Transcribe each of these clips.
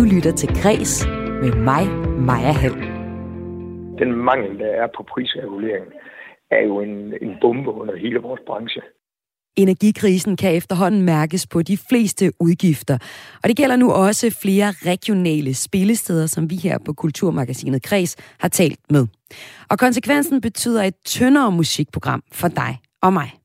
Du lytter til Græs med mig, Maja Hall. Den mangel, der er på prisregulering, er jo en, en bombe under hele vores branche. Energikrisen kan efterhånden mærkes på de fleste udgifter, og det gælder nu også flere regionale spillesteder, som vi her på Kulturmagasinet Kreds har talt med. Og konsekvensen betyder et tyndere musikprogram for dig og mig.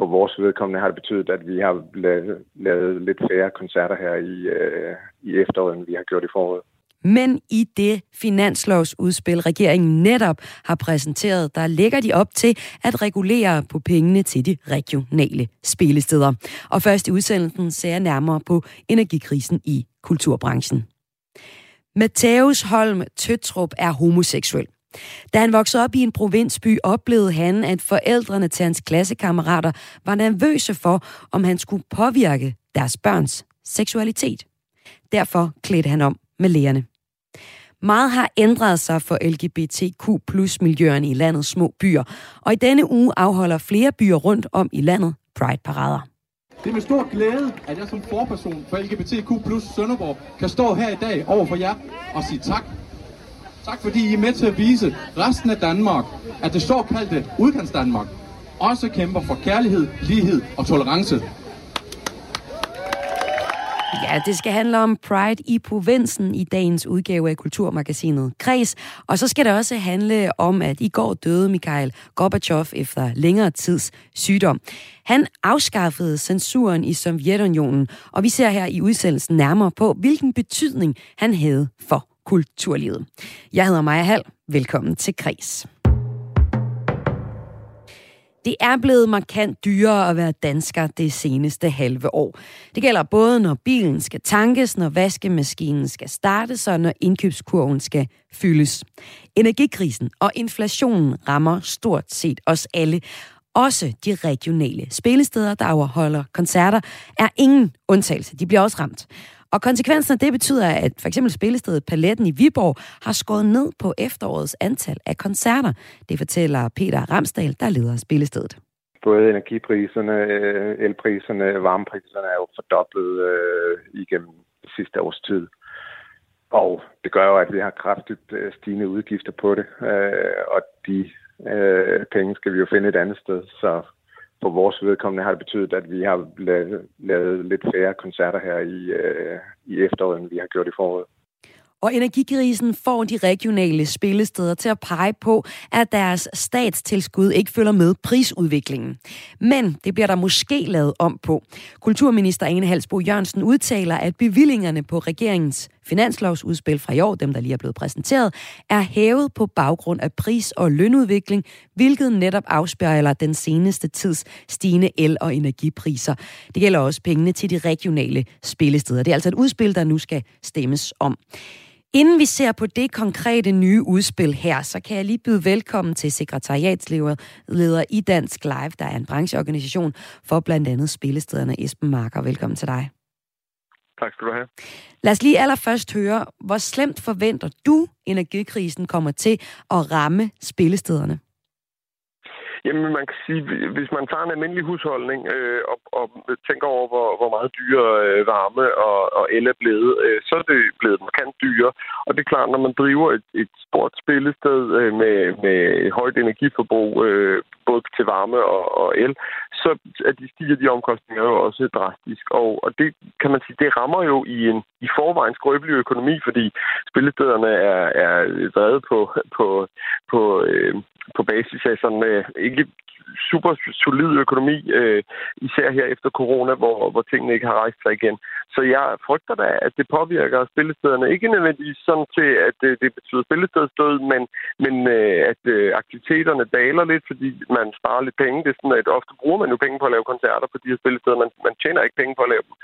For vores vedkommende har det betydet, at vi har lavet, lavet lidt færre koncerter her i, øh, i efteråret, end vi har gjort i foråret. Men i det finanslovsudspil, regeringen netop har præsenteret, der lægger de op til at regulere på pengene til de regionale spillesteder. Og først i udsendelsen ser jeg nærmere på energikrisen i kulturbranchen. Matthæus Holm Tøtrup er homoseksuel. Da han voksede op i en provinsby, oplevede han, at forældrene til hans klassekammerater var nervøse for, om han skulle påvirke deres børns seksualitet. Derfor klædte han om med lægerne. Meget har ændret sig for LGBTQ plus miljøerne i landets små byer, og i denne uge afholder flere byer rundt om i landet Pride-parader. Det er med stor glæde, at jeg som forperson for LGBTQ plus Sønderborg kan stå her i dag over for jer og sige tak. Tak fordi I er med til at vise resten af Danmark, at det såkaldte udkants Danmark også kæmper for kærlighed, lighed og tolerance. Ja, det skal handle om Pride i provinsen i dagens udgave af Kulturmagasinet Kres. Og så skal det også handle om, at i går døde Mikhail Gorbachev efter længere tids sygdom. Han afskaffede censuren i Sovjetunionen, og vi ser her i udsendelsen nærmere på, hvilken betydning han havde for kulturlivet. Jeg hedder Maja Hall. Velkommen til Kres. Det er blevet markant dyrere at være dansker det seneste halve år. Det gælder både, når bilen skal tankes, når vaskemaskinen skal startes, og når indkøbskurven skal fyldes. Energikrisen og inflationen rammer stort set os alle. Også de regionale spillesteder, der afholder koncerter, er ingen undtagelse. De bliver også ramt. Og konsekvensen af det betyder, at for eksempel spillestedet Paletten i Viborg har skåret ned på efterårets antal af koncerter. Det fortæller Peter Ramsdal, der leder spillestedet. Både energipriserne, øh, elpriserne, varmepriserne er jo fordoblet øh, igennem sidste års tid. Og det gør jo, at vi har kraftigt øh, stigende udgifter på det, øh, og de øh, penge skal vi jo finde et andet sted. Så for vores vedkommende har det betydet, at vi har lavet, lavet lidt færre koncerter her i, øh, i efteråret, end vi har gjort i foråret. Og energikrisen får de regionale spillesteder til at pege på, at deres statstilskud ikke følger med prisudviklingen. Men det bliver der måske lavet om på. Kulturminister Ane Halsbo Jørgensen udtaler, at bevillingerne på regeringens finanslovsudspil fra i år, dem der lige er blevet præsenteret, er hævet på baggrund af pris- og lønudvikling, hvilket netop afspejler den seneste tids stigende el- og energipriser. Det gælder også pengene til de regionale spillesteder. Det er altså et udspil, der nu skal stemmes om. Inden vi ser på det konkrete nye udspil her, så kan jeg lige byde velkommen til sekretariatsleder i Dansk Live, der er en brancheorganisation for blandt andet spillestederne. Esben Marker, velkommen til dig. Tak skal du have. Lad os lige allerførst høre, hvor slemt forventer du, energikrisen kommer til at ramme spillestederne? Jamen, man kan sige, hvis man tager en almindelig husholdning øh, og, og tænker over, hvor, hvor meget dyre øh, varme og, og el er blevet, øh, så er det blevet markant dyre. Og det er klart, når man driver et, et stort spillested øh, med, med højt energiforbrug, øh, både til varme og, og el, så at de stiger de omkostninger jo også drastisk. Og, og det kan man sige, det rammer jo i en i forvejen skrøbelig økonomi, fordi spillestederne er, er drevet på, på, på, øh, på basis af sådan øh, ikke super solid økonomi, øh, især her efter corona, hvor, hvor tingene ikke har rejst sig igen. Så jeg frygter da, at det påvirker spillestederne. Ikke nødvendigvis sådan til, at det, det betyder spillestedsdød, men, men øh, at øh, aktiviteterne daler lidt, fordi man sparer lidt penge. Det er sådan, at ofte bruger man jo penge på at lave koncerter på de her spillesteder. Man, man tjener ikke penge på at lave dem.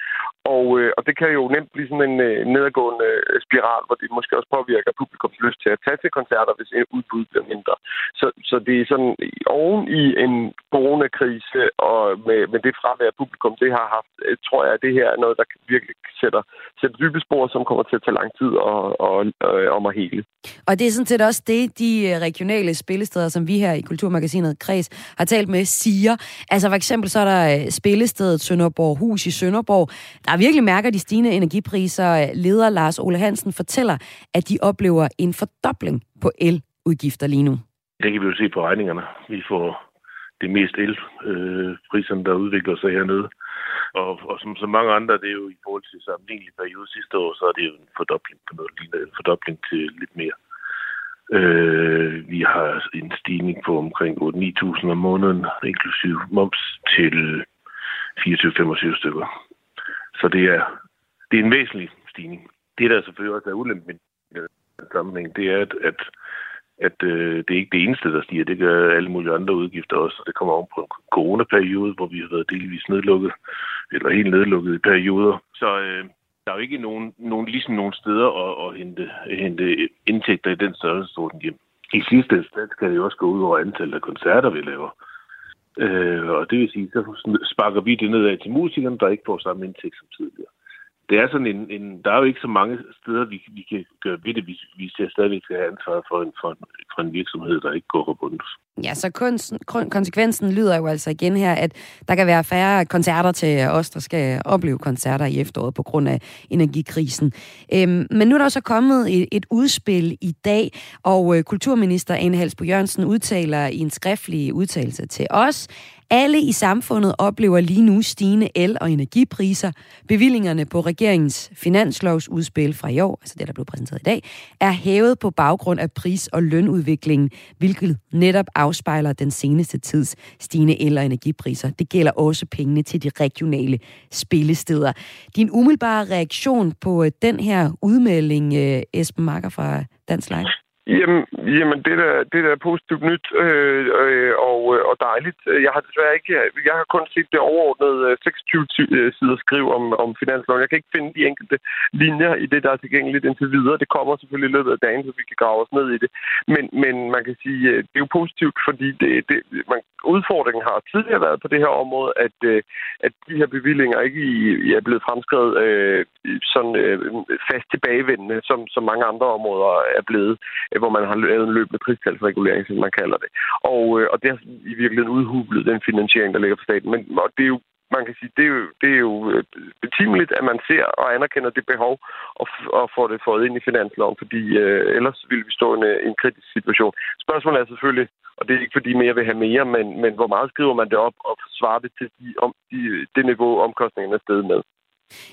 Og, øh, og det kan jo nemt blive sådan en øh, nedadgående øh, spiral, hvor det måske også påvirker publikums lyst til at tage til koncerter, hvis udbuddet bliver mindre. Så, så det er sådan oven i en coronakrise og med, med det fravær publikum, det har haft, øh, tror jeg, at det her er noget, der virkelig sætter, sætter dybe spor, som kommer til at tage lang tid og, og, og, om at hele. Og det er sådan set også det, de øh, regionale spillesteder, som vi her i Kulturmagasinet Kreds har talt med, siger. Altså for eksempel så er der spillestedet Sønderborg Hus i Sønderborg. Der der virkelig mærker de stigende energipriser. Leder Lars Ole Hansen fortæller, at de oplever en fordobling på eludgifter lige nu. Det kan vi jo se på regningerne. Vi får det mest elpriserne, der udvikler sig hernede. Og, og som så mange andre, det er jo i forhold til sammenlignelig periode sidste år, så er det jo en fordobling på noget lignende, en fordobling til lidt mere. Øh, vi har en stigning på omkring 8-9.000 om måneden, inklusiv moms til 24-25 stykker. Så det er, det er en væsentlig stigning. Det, der selvfølgelig også er ulempen i den sammenhæng, det er, at, at, at øh, det er ikke det eneste, der stiger. Det gør alle mulige andre udgifter også, det kommer om på en coronaperiode, hvor vi har været delvis nedlukket, eller helt nedlukket i perioder. Så øh, der er jo ikke nogen, nogen, ligesom nogen steder at, at hente, hente indtægter i den størrelsesorden hjem. I sidste instans kan det jo også gå ud over antallet af koncerter, vi laver. Øh, og det vil sige, så sparker vi det nedad til musikerne, der ikke får samme indtægt som tidligere. Det er sådan en, en der er jo ikke så mange steder, vi, vi kan gøre ved det, hvis vi stadigvæk skal have ansvar for en, for, en, for en virksomhed, der ikke går forbundet. Ja, så konsekvensen lyder jo altså igen her, at der kan være færre koncerter til os, der skal opleve koncerter i efteråret på grund af energikrisen. Øhm, men nu er der så kommet et, et udspil i dag, og øh, kulturminister Anne Halsbo Jørgensen udtaler i en skriftlig udtalelse til os, alle i samfundet oplever lige nu stigende el- og energipriser. Bevillingerne på regeringens finanslovsudspil fra i år, altså det, der blev præsenteret i dag, er hævet på baggrund af pris- og lønudviklingen, hvilket netop afspejler den seneste tids stigende el- og energipriser. Det gælder også pengene til de regionale spillesteder. Din umiddelbare reaktion på øh, den her udmelding, øh, Esben Marker fra Dansk Live? Jamen, jamen det, der, det der er positivt nyt øh, øh, og, øh, og dejligt. Jeg har desværre ikke, jeg har kun set det overordnede øh, 26 øh, sider skriv om, om finansloven. Jeg kan ikke finde de enkelte linjer i det, der er tilgængeligt indtil videre. Det kommer selvfølgelig i løbet af dagen, så vi kan grave os ned i det. Men, men man kan sige, det er jo positivt, fordi det, det, man, udfordringen har tidligere været på det her område, at, at de her bevillinger ikke er blevet fremskrevet øh, sådan øh, fast tilbagevendende, som, som mange andre områder er blevet Øh, hvor man har lavet en løbende pristalsregulering, som man kalder det. Og, øh, og det har i virkeligheden udhublet den finansiering, der ligger for staten. Men og det er jo man kan sige, det er jo, det er jo øh, betimeligt, at man ser og anerkender det behov og, og får det fået ind i finansloven, fordi øh, ellers ville vi stå i en, en kritisk situation. Spørgsmålet er selvfølgelig, og det er ikke fordi mere vil have mere, men, men hvor meget skriver man det op og svarer det til de, om, de, det niveau, omkostningerne er stedet med.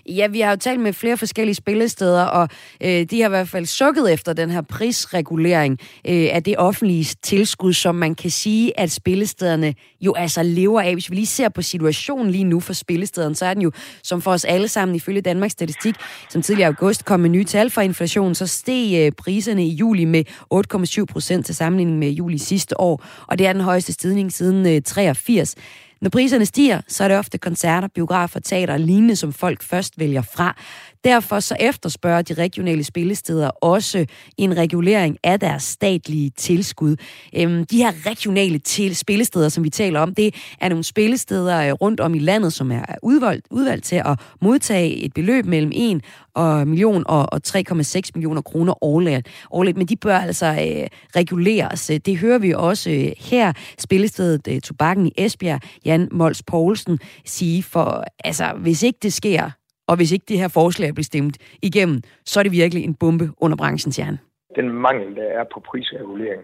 Ja, vi har jo talt med flere forskellige spillesteder, og øh, de har i hvert fald sukket efter den her prisregulering øh, af det offentlige tilskud, som man kan sige, at spillestederne jo altså lever af. Hvis vi lige ser på situationen lige nu for spillestederne, så er den jo, som for os alle sammen ifølge Danmarks Statistik, som tidligere august kom med nye tal for inflationen, så steg øh, priserne i juli med 8,7 procent til sammenligning med juli sidste år, og det er den højeste stigning siden øh, 83. Når priserne stiger, så er det ofte koncerter, biografer, teater og lignende, som folk først vælger fra. Derfor så efterspørger de regionale spillesteder også en regulering af deres statlige tilskud. Øhm, de her regionale til spillesteder, som vi taler om, det er nogle spillesteder øh, rundt om i landet, som er udvalgt, udvalgt til at modtage et beløb mellem 1 og million og, og 3,6 millioner kroner årligt. årligt. Men de bør altså øh, reguleres. Det hører vi også øh, her. Spillestedet øh, Tobakken i Esbjerg, Jan Mols Poulsen, sige, for altså, hvis ikke det sker, og hvis ikke det her forslag bliver stemt igennem, så er det virkelig en bombe under branchens jern. Den mangel, der er på prisregulering,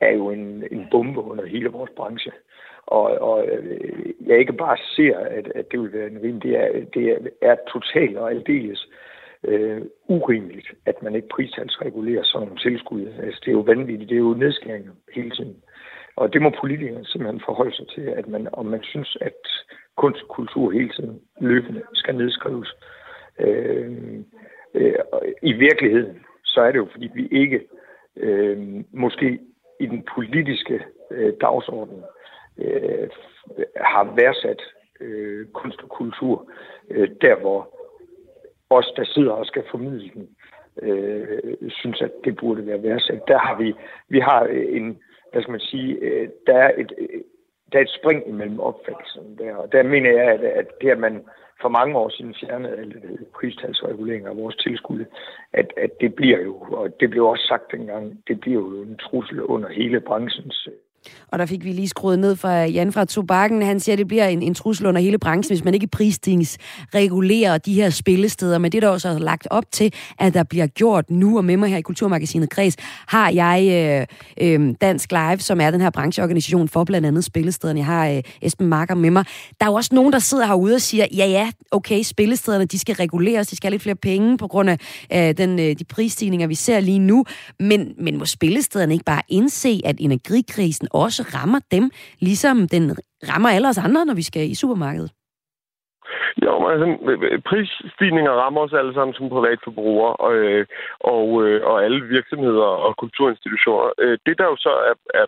er jo en, en bombe under hele vores branche. Og, og øh, jeg ikke bare ser, at, at det vil være en rim, det er, det er totalt og aldeles øh, urimeligt, at man ikke pristalsregulerer sådan nogle tilskud. Altså, det er jo vanvittigt, det er jo nedskæringer hele tiden. Og det må politikerne simpelthen forholde sig til, at man, om man synes, at kunst og kultur hele tiden løbende skal nedskrives. Øh, øh, I virkeligheden, så er det jo, fordi vi ikke øh, måske i den politiske øh, dagsorden øh, har værdsat øh, kunst og kultur øh, der, hvor os, der sidder og skal formidle den, øh, synes, at det burde være værdsat. Der har vi, vi har øh, en, hvad skal man sige, øh, der er et, der er et spring imellem opfattelsen der. Og der mener jeg, at, at det, at man for mange år siden fjernede alle pristalsreguleringer af vores tilskud, at, at det bliver jo, og det blev også sagt dengang, det bliver jo en trussel under hele branchens og der fik vi lige skruet ned fra Jan fra Tobakken. Han siger, at det bliver en, en trussel under hele branchen, hvis man ikke regulerer de her spillesteder. Men det er der også lagt op til, at der bliver gjort nu. Og med mig her i Kulturmagasinet Kreds har jeg øh, øh, Dansk Live, som er den her brancheorganisation for blandt andet spillestederne. Jeg har øh, Esben Marker med mig. Der er jo også nogen, der sidder herude og siger, ja ja, okay, spillestederne de skal reguleres, de skal have lidt flere penge på grund af øh, den, øh, de prisstigninger, vi ser lige nu. Men, men må spillestederne ikke bare indse, at energikrisen også rammer dem, ligesom den rammer alle os andre, når vi skal i supermarkedet? Jo, men altså, prisstigninger rammer os alle sammen som privatforbrugere øh, og, og, og alle virksomheder og kulturinstitutioner. Øh, det, der jo så er, er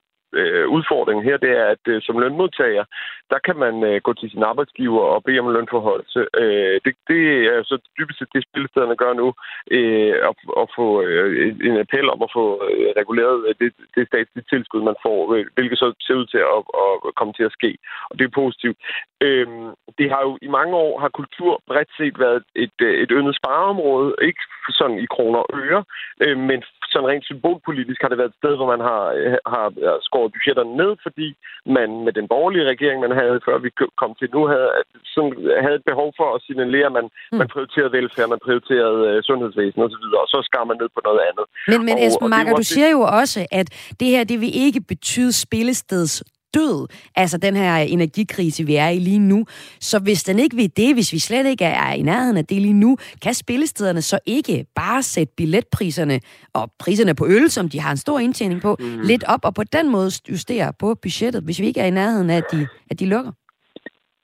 udfordringen her, det er, at som lønmodtager, der kan man øh, gå til sin arbejdsgiver og bede om lønforholdelse. Øh, det, det er så dybest set det, spillestederne gør nu, øh, at, at få øh, en appel om at få øh, reguleret øh, det, det statslige tilskud, man får, øh, hvilket så ser ud til at, at komme til at ske. Og det er positivt. Øh, det har jo i mange år har kultur bredt set været et, øh, et yndet spareområde, ikke sådan i kroner og øre, øh, men sådan rent symbolpolitisk har det været et sted, hvor man har, øh, har skåret budgetterne ned, fordi man med den borgerlige regering, man havde før vi kom til nu, havde, sådan, havde et behov for at signalere, at man, mm. man prioriterede velfærd, man prioriterede uh, sundhedsvæsen osv., og, og så skar man ned på noget andet. Men, men Esben Marker, du siger jo også, at det her, det vil ikke betyde spillesteds død, altså den her energikrise, vi er i lige nu. Så hvis den ikke vil det, hvis vi slet ikke er i nærheden af det lige nu, kan spillestederne så ikke bare sætte billetpriserne og priserne på øl, som de har en stor indtjening på, mm. lidt op, og på den måde justere på budgettet, hvis vi ikke er i nærheden af, at de, at de lukker?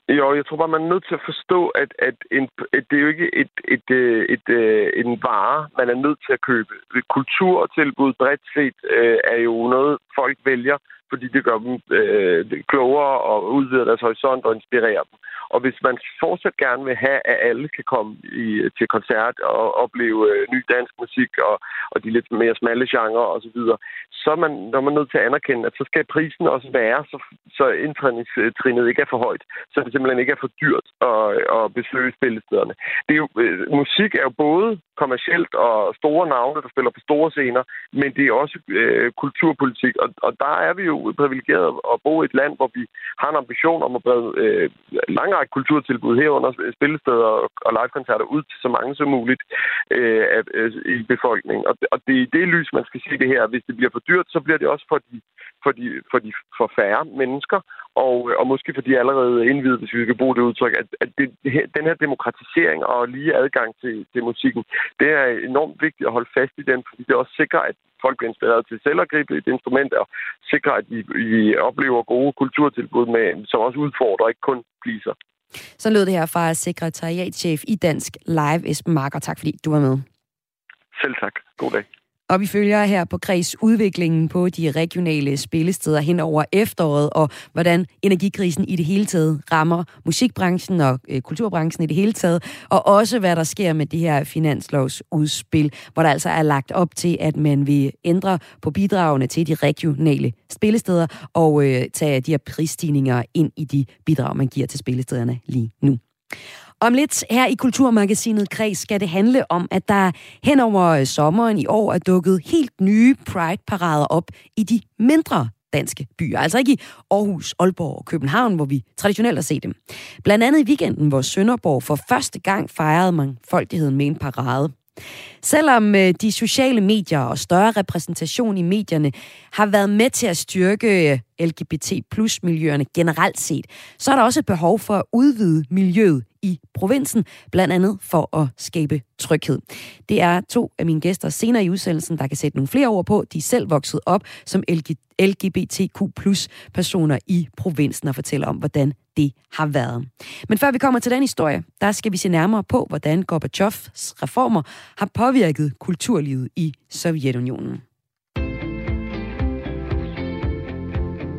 Jo, jeg tror bare, man er nødt til at forstå, at, at en, at det er jo ikke et, et, et, et, et, en vare, man er nødt til at købe. Kulturtilbud bredt set øh, er jo noget, folk vælger, fordi det gør dem øh, klogere og udvider deres horisont og inspirerer dem. Og hvis man fortsat gerne vil have, at alle kan komme i, til koncert og opleve øh, ny dansk musik og, og de lidt mere smalle genrer osv., så, så er man, når man nødt til at anerkende, at så skal prisen også være, så, så indtræningstrinet ikke er for højt, så det simpelthen ikke er for dyrt at, at besøge spillestederne. Det er jo, øh, musik er jo både kommercielt og store navne, der spiller på store scener, men det er også øh, kulturpolitik, og, og der er vi jo privilegeret at bo i et land, hvor vi har en ambition om at brede øh, lang kulturtilbud herunder spillesteder og livekoncerter ud til så mange som muligt øh, af, øh, i befolkningen. Og, og det er i det lys, man skal sige det her. Hvis det bliver for dyrt, så bliver det også for de, for de, for de for færre mennesker, og, og måske for de allerede indvidet, hvis vi kan bruge det udtryk, at, at det, den her demokratisering og lige adgang til, til musikken, det er enormt vigtigt at holde fast i den, fordi det også sikrer, at folk bliver inspireret til selv at gribe et instrument og sikre, at de oplever gode kulturtilbud, med, som også udfordrer, ikke kun pleaser. Så lød det her fra sekretariatchef i Dansk Live, Esben Marker. Tak fordi du var med. Selv tak. God dag. Og vi følger her på Kreds udviklingen på de regionale spillesteder hen over efteråret, og hvordan energikrisen i det hele taget rammer musikbranchen og øh, kulturbranchen i det hele taget, og også hvad der sker med det her finanslovsudspil, hvor der altså er lagt op til, at man vil ændre på bidragene til de regionale spillesteder og øh, tage de her prisstigninger ind i de bidrag, man giver til spillestederne lige nu. Om lidt her i Kulturmagasinet Kreds skal det handle om, at der hen over sommeren i år er dukket helt nye Pride-parader op i de mindre danske byer. Altså ikke i Aarhus, Aalborg og København, hvor vi traditionelt har set dem. Blandt andet i weekenden, hvor Sønderborg for første gang fejrede mangfoldigheden med en parade. Selvom øh, de sociale medier og større repræsentation i medierne har været med til at styrke øh, LGBT plus miljøerne generelt set, så er der også behov for at udvide miljøet i provinsen, blandt andet for at skabe tryghed. Det er to af mine gæster senere i udsendelsen, der kan sætte nogle flere ord på. De er selv vokset op som LGBTQ plus personer i provinsen og fortæller om, hvordan det har været. Men før vi kommer til den historie, der skal vi se nærmere på, hvordan Gorbachevs reformer har påvirket kulturlivet i Sovjetunionen.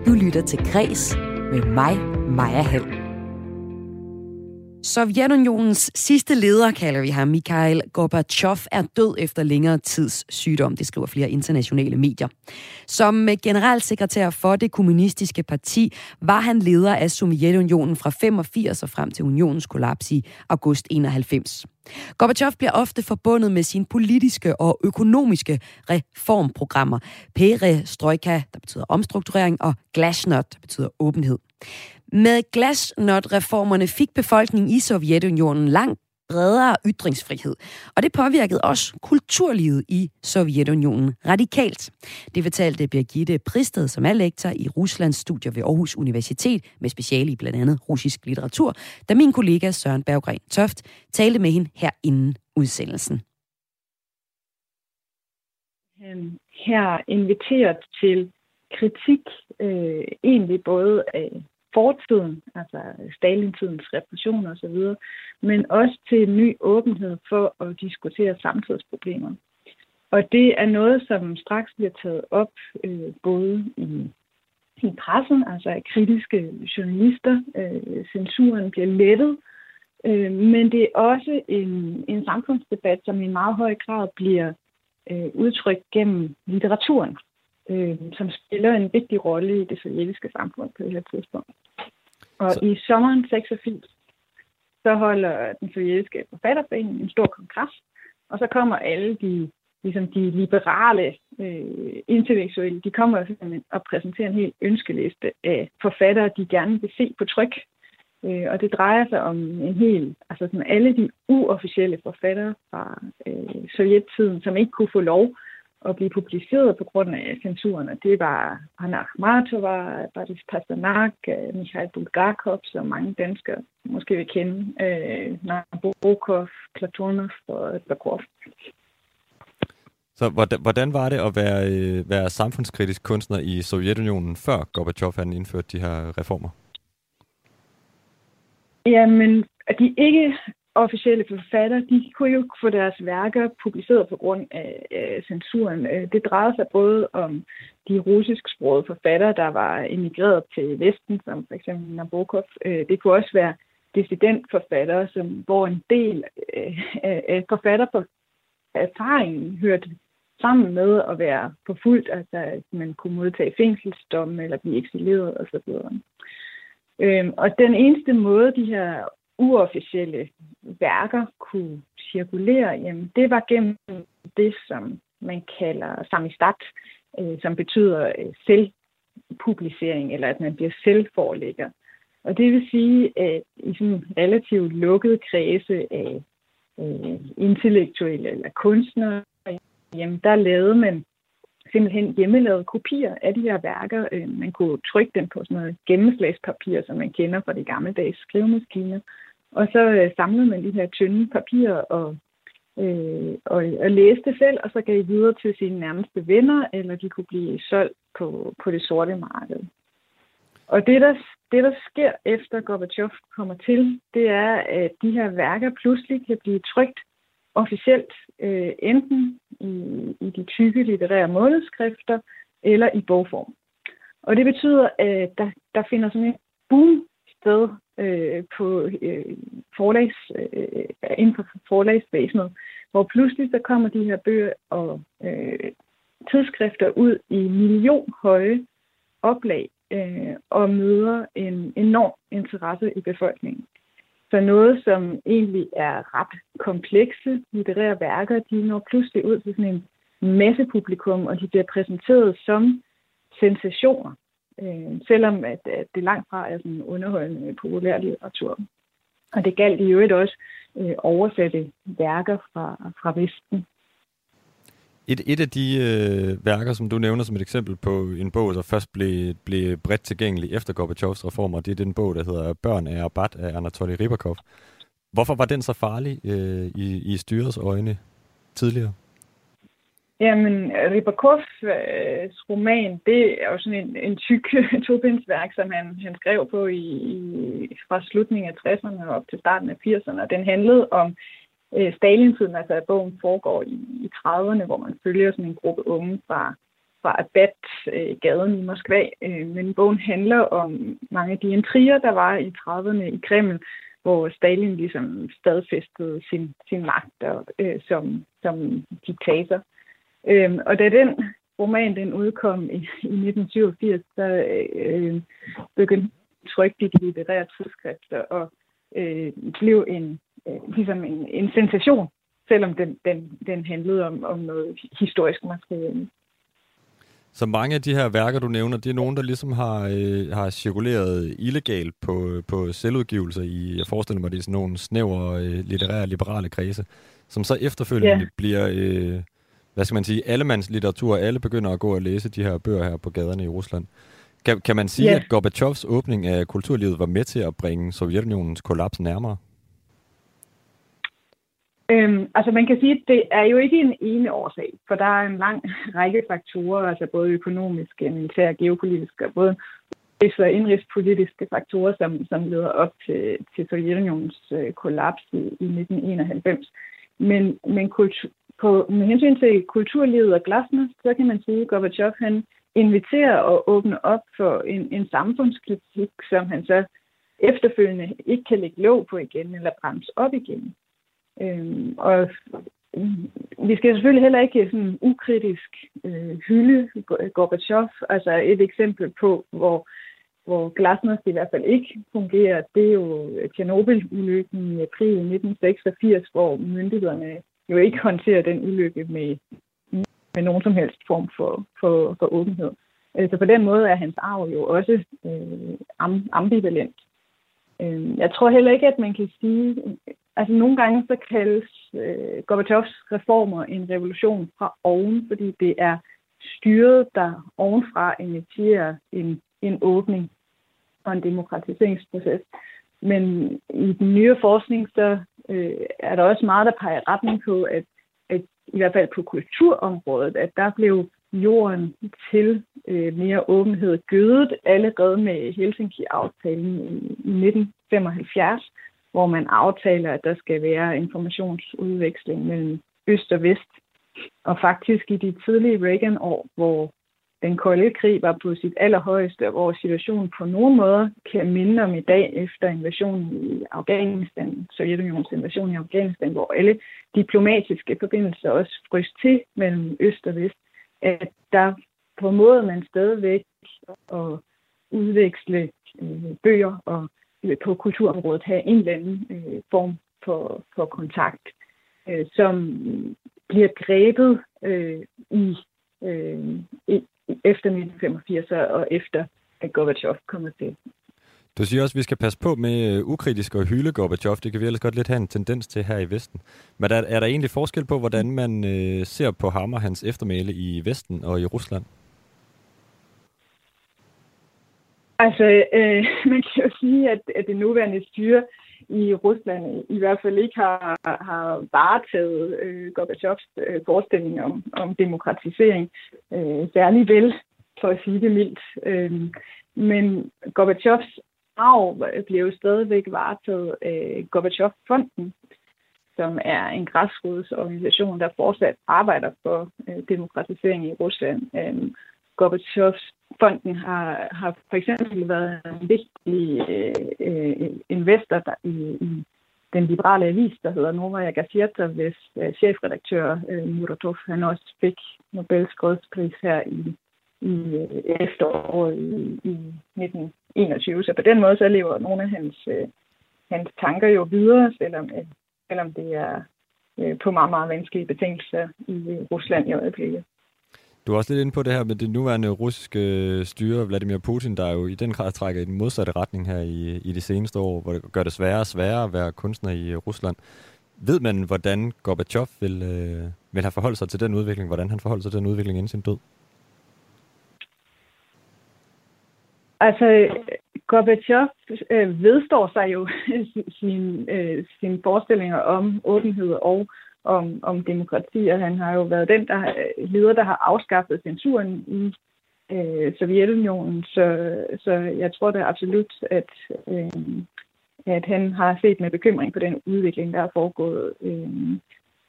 Du lytter til Græs med mig, Maja Hall. Sovjetunionens sidste leder, kalder vi ham, Mikhail Gorbachev, er død efter længere tids sygdom, det skriver flere internationale medier. Som øh, generalsekretær for det kommunistiske parti var han leder af Sovjetunionen fra 85 og frem til unionens kollaps i august 91. Gorbachev bliver ofte forbundet med sine politiske og økonomiske reformprogrammer. Perestrojka, der betyder omstrukturering, og glasnost, der betyder åbenhed. Med glasnot-reformerne fik befolkningen i Sovjetunionen langt bredere ytringsfrihed. Og det påvirkede også kulturlivet i Sovjetunionen radikalt. Det fortalte Birgitte Pristed, som er lektor i Ruslands studier ved Aarhus Universitet, med speciale i blandt andet russisk litteratur, da min kollega Søren Berggren Toft talte med hende her inden udsendelsen. Han her inviteret til kritik, øh, egentlig både af fortiden, altså Stalintidens repression osv., men også til en ny åbenhed for at diskutere samtidsproblemer. Og det er noget, som straks bliver taget op øh, både i, i pressen, altså af kritiske journalister. Øh, censuren bliver lettet, øh, men det er også en, en samfundsdebat, som i meget høj grad bliver øh, udtrykt gennem litteraturen øh, som spiller en vigtig rolle i det sovjetiske samfund på det her tidspunkt. Og så... i sommeren 86, så holder den sovjetiske forfatterforening en stor kongres, og så kommer alle de, ligesom de liberale øh, intellektuelle, de kommer og præsenterer en helt ønskeliste af forfattere, de gerne vil se på tryk. Øh, og det drejer sig om en hel, altså sådan alle de uofficielle forfattere fra øh, sovjettiden, som ikke kunne få lov at blive publiceret på grund af censuren. Det var Anna Akhmatova, Boris Pasternak, øh, Mikhail Bulgakov, som mange danskere måske vil kende, øh, Nabokov, Platonov og Bakov. Så hvordan var det at være, øh, være samfundskritisk kunstner i Sovjetunionen, før Gorbachev han indførte de her reformer? Jamen, de ikke officielle forfatter, de kunne jo få deres værker publiceret på grund af, øh, censuren. Det drejede sig både om de russisksprogede forfattere, der var emigreret til Vesten, som for eksempel Nabokov. Øh, det kunne også være dissidentforfattere, som, hvor en del øh, af forfatter på erfaringen hørte sammen med at være forfulgt, altså at man kunne modtage fængselsdom eller blive eksileret osv. Øhm, og den eneste måde, de her uofficielle værker kunne cirkulere, jamen det var gennem det, som man kalder samistat, øh, som betyder øh, selvpublicering, eller at man bliver selvforlægger. Og det vil sige, at i sådan relativt lukket kredse af øh, intellektuelle eller kunstnere, jamen der lavede man simpelthen hjemmelavede kopier af de her værker. Øh, man kunne trykke dem på sådan noget gennemslagspapir, som man kender fra de gammeldags skrivemaskiner. Og så øh, samlede man de her tynde papirer og, øh, og, og læste selv, og så gav I videre til sine nærmeste venner, eller de kunne blive solgt på, på det sorte marked. Og det der, det, der sker efter Gorbachev kommer til, det er, at de her værker pludselig kan blive trygt officielt, øh, enten i, i de tykke litterære månedskrifter eller i bogform. Og det betyder, at der, der finder sådan en boom sted øh, på øh, forlags, øh, inden for forlagsvæsenet, hvor pludselig så kommer de her bøger og øh, tidsskrifter ud i millionhøje oplag øh, og møder en enorm interesse i befolkningen. Så noget, som egentlig er ret komplekse litterære værker, de når pludselig ud til sådan en masse publikum, og de bliver præsenteret som sensationer. Øh, selvom at, at det langt fra er sådan underholdende populær litteratur. Og det galt i øvrigt også øh, oversatte værker fra, fra Vesten. Et, et af de øh, værker, som du nævner som et eksempel på en bog, der først blev, blev bredt tilgængelig efter Gorbachevs reformer, det er den bog, der hedder Børn af Arbat af Anatoly Ribakov. Hvorfor var den så farlig øh, i, i styrets øjne tidligere? Jamen, Ribakovs øh, roman, det er jo sådan en, en tyk tobindsværk, som han, han skrev på i, i, fra slutningen af 60'erne og op til starten af 80'erne. Den handlede om øh, Stalin-tiden, altså at bogen foregår i, i 30'erne, hvor man følger sådan en gruppe unge fra, fra Abat-gaden øh, i Moskva. Øh, men bogen handler om mange af de intriger, der var i 30'erne i Kreml, hvor Stalin ligesom stadfæstede sin, sin magt og, øh, som, som diktator. Øhm, og da den roman den udkom i, i 1987, så øh, begyndte trykt i de litterære tidsskrifter og øh, blev en, øh, ligesom en, en sensation, selvom den, den, den handlede om, om noget historisk materiale. Så mange af de her værker, du nævner, det er nogen, der ligesom har, øh, har cirkuleret illegalt på, på selvudgivelser i, jeg forestiller mig, det er sådan nogle snævre øh, litterære liberale kredse, som så efterfølgende yeah. bliver, øh, hvad skal man sige, allemandslitteratur, alle begynder at gå og læse de her bøger her på gaderne i Rusland. Kan, kan man sige, yeah. at Gorbachevs åbning af kulturlivet var med til at bringe Sovjetunionens kollaps nærmere? Øhm, altså man kan sige, at det er jo ikke en ene årsag, for der er en lang række faktorer, altså både økonomiske, militære, geopolitiske, både og indrigspolitiske faktorer, som, som leder op til, til Sovjetunionens øh, kollaps i, i 1991. Men, men kultur, på, med hensyn til kulturlivet og glasnost, så kan man sige, at Gorbachev han inviterer og åbner op for en, en samfundskritik, som han så efterfølgende ikke kan lægge låg på igen eller bremse op igen. Øhm, og mm, vi skal selvfølgelig heller ikke sådan ukritisk øh, hylde Gorbachev. Altså et eksempel på, hvor, hvor glasnost i hvert fald ikke fungerer, det er jo Tjernobyl-ulykken i april 1986, hvor myndighederne jo ikke håndterer den ulykke med, med nogen som helst form for, for, for åbenhed. Øh, så på den måde er hans arv jo også øh, ambivalent. Øh, jeg tror heller ikke, at man kan sige, altså nogle gange så kaldes øh, Gorbachevs reformer en revolution fra oven, fordi det er styret, der ovenfra initierer en, en åbning og en demokratiseringsproces. Men i den nye forskning, så øh, er der også meget, der peger retning på, at, at i hvert fald på kulturområdet, at der blev jorden til øh, mere åbenhed gødet allerede med Helsinki-aftalen i, i 1975, hvor man aftaler, at der skal være informationsudveksling mellem øst og vest. Og faktisk i de tidlige Reagan-år, hvor den kolde krig var på sit allerhøjeste, hvor situationen på nogen måder kan minde om i dag efter invasionen i Afghanistan, Sovjetunionens invasion i Afghanistan, hvor alle diplomatiske forbindelser også frøs til mellem øst og vest, at der formåede man stadigvæk at udveksle øh, bøger og øh, på kulturområdet have en eller anden øh, form for, for kontakt, øh, som bliver grebet øh, i, øh, efter 1985 og efter at Gorbachev kommer til. Du siger også, at vi skal passe på med uh, ukritisk og hylde Gorbachev. Det kan vi ellers godt lidt have en tendens til her i Vesten. Men er, er der egentlig forskel på, hvordan man uh, ser på ham og hans eftermæle i Vesten og i Rusland? Altså, øh, man kan jo sige, at, at det nuværende styre i Rusland i hvert fald ikke har, har varetaget øh, Gorbachevs øh, forestilling om, om demokratisering øh, særlig vel, for at sige det mildt. Øh, men Gorbachevs arv bliver jo stadigvæk varetaget af Gorbachev-fonden, som er en græsrodsorganisation, der fortsat arbejder for øh, demokratisering i Rusland. Øh, Gorbachevs fonden har, har for eksempel været en vigtig øh, øh, investor der, i, i den liberale avis, der hedder Novaya Gazeta, hvis øh, chefredaktør øh, Muratov, han også fik Nobels fredspris her i, i øh, efteråret i, i 1921. Så på den måde så lever nogle af hans, øh, hans tanker jo videre, selvom, øh, selvom det er øh, på meget, meget vanskelige betingelser i øh, Rusland i øjeblikket. Du er også lidt inde på det her med det nuværende russiske øh, styre, Vladimir Putin, der jo i den grad trækker i den modsatte retning her i, i de seneste år, hvor det gør det sværere og sværere at være kunstner i øh, Rusland. Ved man, hvordan Gorbachev vil, øh, vil have forholdt sig til den udvikling, hvordan han forholdt sig til den udvikling inden sin død? Altså, Gorbachev øh, vedstår sig jo sin, øh, sine forestillinger om åbenhed og om, om demokrati, og han har jo været den der leder, der har afskaffet censuren i øh, Sovjetunionen, så, så jeg tror da absolut, at, øh, at han har set med bekymring på den udvikling, der er foregået øh,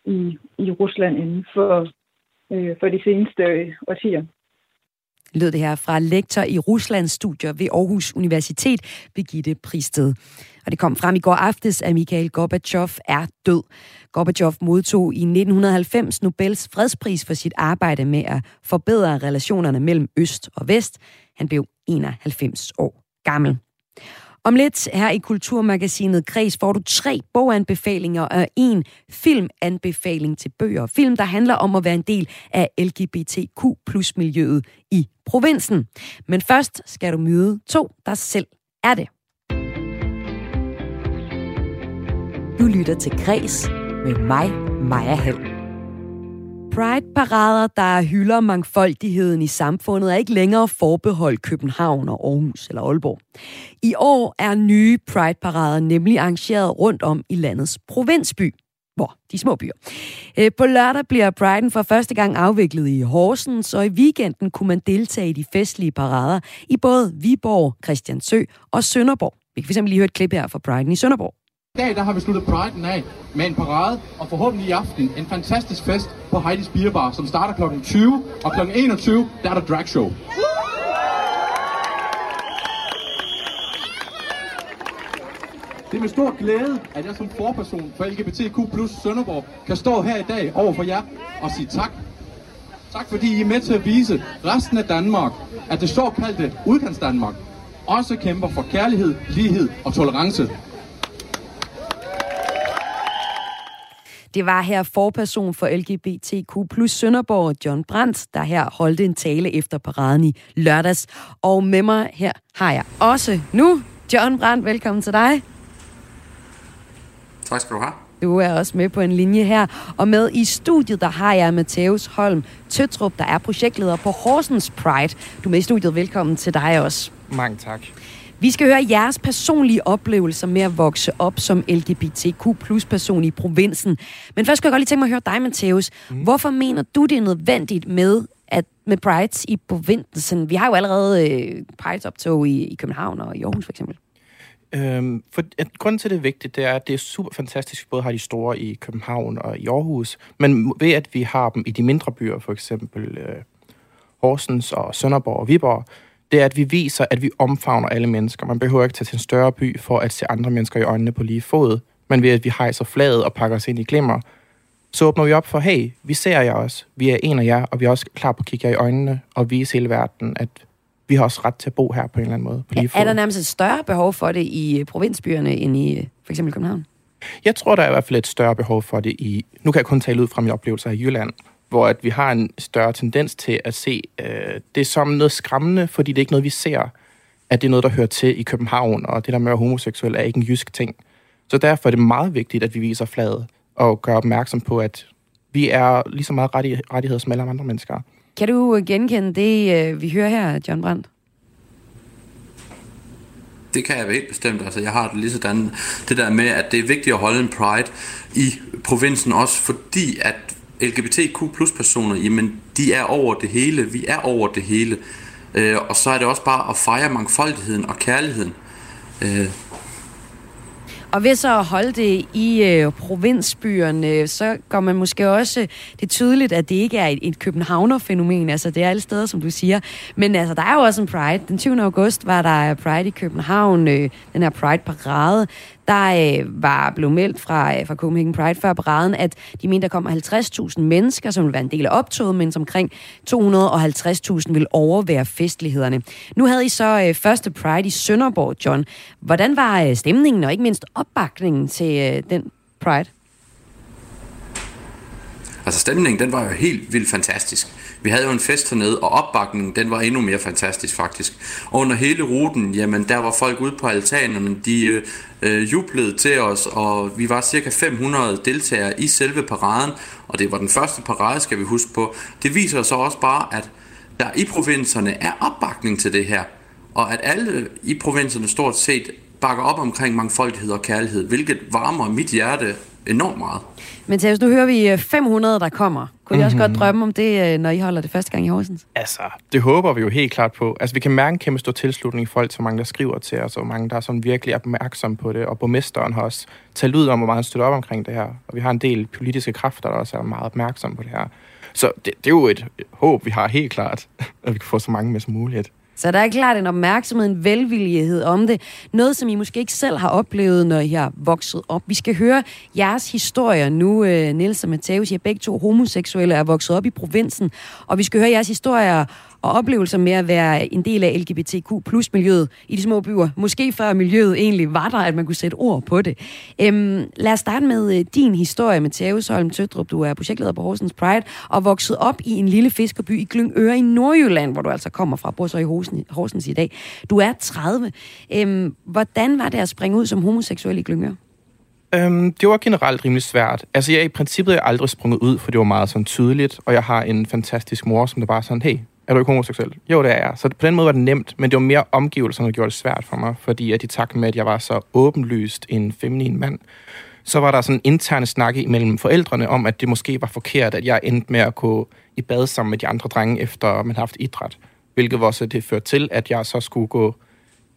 i, i Rusland inden for, øh, for de seneste årtier lød det her fra lektor i Ruslands studier ved Aarhus Universitet, Birgitte Pristed. Og det kom frem i går aftes, at Mikhail Gorbachev er død. Gorbachev modtog i 1990 Nobels fredspris for sit arbejde med at forbedre relationerne mellem Øst og Vest. Han blev 91 år gammel. Om lidt her i Kulturmagasinet Kres får du tre boganbefalinger og en filmanbefaling til bøger og film, der handler om at være en del af LGBTQ plus miljøet i provinsen. Men først skal du møde to, der selv er det. Du lytter til Kres med mig, Maja Hall. Pride-parader, der hylder mangfoldigheden i samfundet, er ikke længere forbeholdt København og Aarhus eller Aalborg. I år er nye Pride-parader nemlig arrangeret rundt om i landets provinsby hvor de små byer. Øh, på lørdag bliver Priden for første gang afviklet i Horsens, og i weekenden kunne man deltage i de festlige parader i både Viborg, Christiansø og Sønderborg. Vi kan fx lige høre et klip her fra Priden i Sønderborg. I dag der har vi sluttet Pride'en af med en parade, og forhåbentlig i aften en fantastisk fest på Heidi's Beer som starter kl. 20, og kl. 21, der er der drag show. Det er med stor glæde, at jeg som forperson for LGBTQ plus Sønderborg kan stå her i dag over for jer og sige tak. Tak fordi I er med til at vise resten af Danmark, at det såkaldte udkants Danmark også kæmper for kærlighed, lighed og tolerance. Det var her forperson for LGBTQ plus Sønderborg, John Brandt, der her holdte en tale efter paraden i lørdags. Og med mig her har jeg også nu John Brandt. Velkommen til dig. Tak skal du have. Du er også med på en linje her. Og med i studiet, der har jeg Matheus Holm Tøtrup, der er projektleder på Horsens Pride. Du er med i studiet. Velkommen til dig også. Mange tak. Vi skal høre jeres personlige oplevelser med at vokse op som LGBTQ person i provinsen. Men først skal jeg godt lige tænke mig at høre dig, Matheus. Mm. Hvorfor mener du, det er nødvendigt med at med Prides i provinsen? Vi har jo allerede øh, Prides optog i, i København og i Aarhus for eksempel. Øhm, for at, grunden til, det er vigtigt, det er, at det er super fantastisk, at vi både har de store i København og i Aarhus, men ved at vi har dem i de mindre byer, for eksempel øh, Horsens og Sønderborg og Viborg, det er, at vi viser, at vi omfavner alle mennesker. Man behøver ikke tage til en større by for at se andre mennesker i øjnene på lige fod, men ved at vi hejser flaget og pakker os ind i glimmer, så åbner vi op for, hey, vi ser jer også, vi er en af jer, og vi er også klar på at kigge jer i øjnene og vise hele verden, at vi har også ret til at bo her på en eller anden måde. På lige ja, er der nærmest et større behov for det i øh, provinsbyerne end i øh, for eksempel København? Jeg tror, der er i hvert fald et større behov for det i... Nu kan jeg kun tale ud fra mine oplevelser i Jylland, hvor at vi har en større tendens til at se øh, det som noget skræmmende, fordi det er ikke noget, vi ser, at det er noget, der hører til i København, og det der med at homoseksuel er ikke en jysk ting. Så derfor er det meget vigtigt, at vi viser fladet og gør opmærksom på, at vi er lige så meget rettigheder som alle andre mennesker. Kan du genkende det, øh, vi hører her, John Brandt? Det kan jeg helt bestemt. Altså, jeg har det lige sådan, det der med, at det er vigtigt at holde en pride i provinsen også, fordi at LGBTQ plus personer, jamen de er over det hele, vi er over det hele. Øh, og så er det også bare at fejre mangfoldigheden og kærligheden. Øh, og ved så at holde det i øh, provinsbyerne, så går man måske også, det er tydeligt, at det ikke er et, et københavner-fænomen, altså det er alle steder, som du siger. Men altså, der er jo også en Pride. Den 20. august var der Pride i København, øh, den her Pride-parade der øh, var blevet meldt fra, øh, fra Copenhagen Pride før paraden, at de mente, der kommer 50.000 mennesker, som vil være en del af optoget, men omkring 250.000 vil overvære festlighederne. Nu havde I så øh, første Pride i Sønderborg, John. Hvordan var øh, stemningen og ikke mindst opbakningen til øh, den Pride? Altså stemningen, den var jo helt vildt fantastisk. Vi havde jo en fest hernede, og opbakningen, den var endnu mere fantastisk faktisk. Og under hele ruten, jamen der var folk ude på altanerne, de øh, øh jublede til os, og vi var cirka 500 deltagere i selve paraden, og det var den første parade, skal vi huske på. Det viser så også bare, at der i provinserne er opbakning til det her, og at alle i provinserne stort set bakker op omkring mangfoldighed og kærlighed, hvilket varmer mit hjerte enormt meget. Men Thaus, nu hører vi 500, der kommer. Kunne I også godt drømme om det, når I holder det første gang i Horsens? Altså, det håber vi jo helt klart på. Altså, vi kan mærke en kæmpe stor tilslutning i folk, så mange, der skriver til os, og mange, der er sådan virkelig opmærksom på det. Og borgmesteren har også talt ud om, hvor meget han støtter op omkring det her. Og vi har en del politiske kræfter, der også er meget opmærksom på det her. Så det, det er jo et håb, vi har helt klart, at vi kan få så mange med som muligt. Så der er klart en opmærksomhed, en velvillighed om det. Noget, som I måske ikke selv har oplevet, når I har vokset op. Vi skal høre jeres historier nu. Øh, Nils og Matheus, I er begge to homoseksuelle og er vokset op i provinsen. Og vi skal høre jeres historier og oplevelser med at være en del af LGBTQ plus miljøet i de små byer. Måske før miljøet egentlig var der, at man kunne sætte ord på det. Øhm, lad os starte med øh, din historie, Matheus Holm Tøtrup. Du er projektleder på Horsens Pride og vokset op i en lille fiskerby i Glyngøre i Nordjylland, hvor du altså kommer fra, bor så i Horsens, Horsens i dag. Du er 30. Øhm, hvordan var det at springe ud som homoseksuel i Glyngøre? Øhm, det var generelt rimelig svært. Altså, jeg i princippet er aldrig sprunget ud, for det var meget sådan tydeligt, og jeg har en fantastisk mor, som der bare sådan, hey, er du ikke homoseksuel? Jo, det er jeg. Så på den måde var det nemt, men det var mere omgivelserne, der gjorde det svært for mig, fordi at i takt med, at jeg var så åbenlyst en feminin mand, så var der sådan en interne snak mellem forældrene om, at det måske var forkert, at jeg endte med at gå i bad sammen med de andre drenge, efter man havde haft idræt. Hvilket var så det førte til, at jeg så skulle gå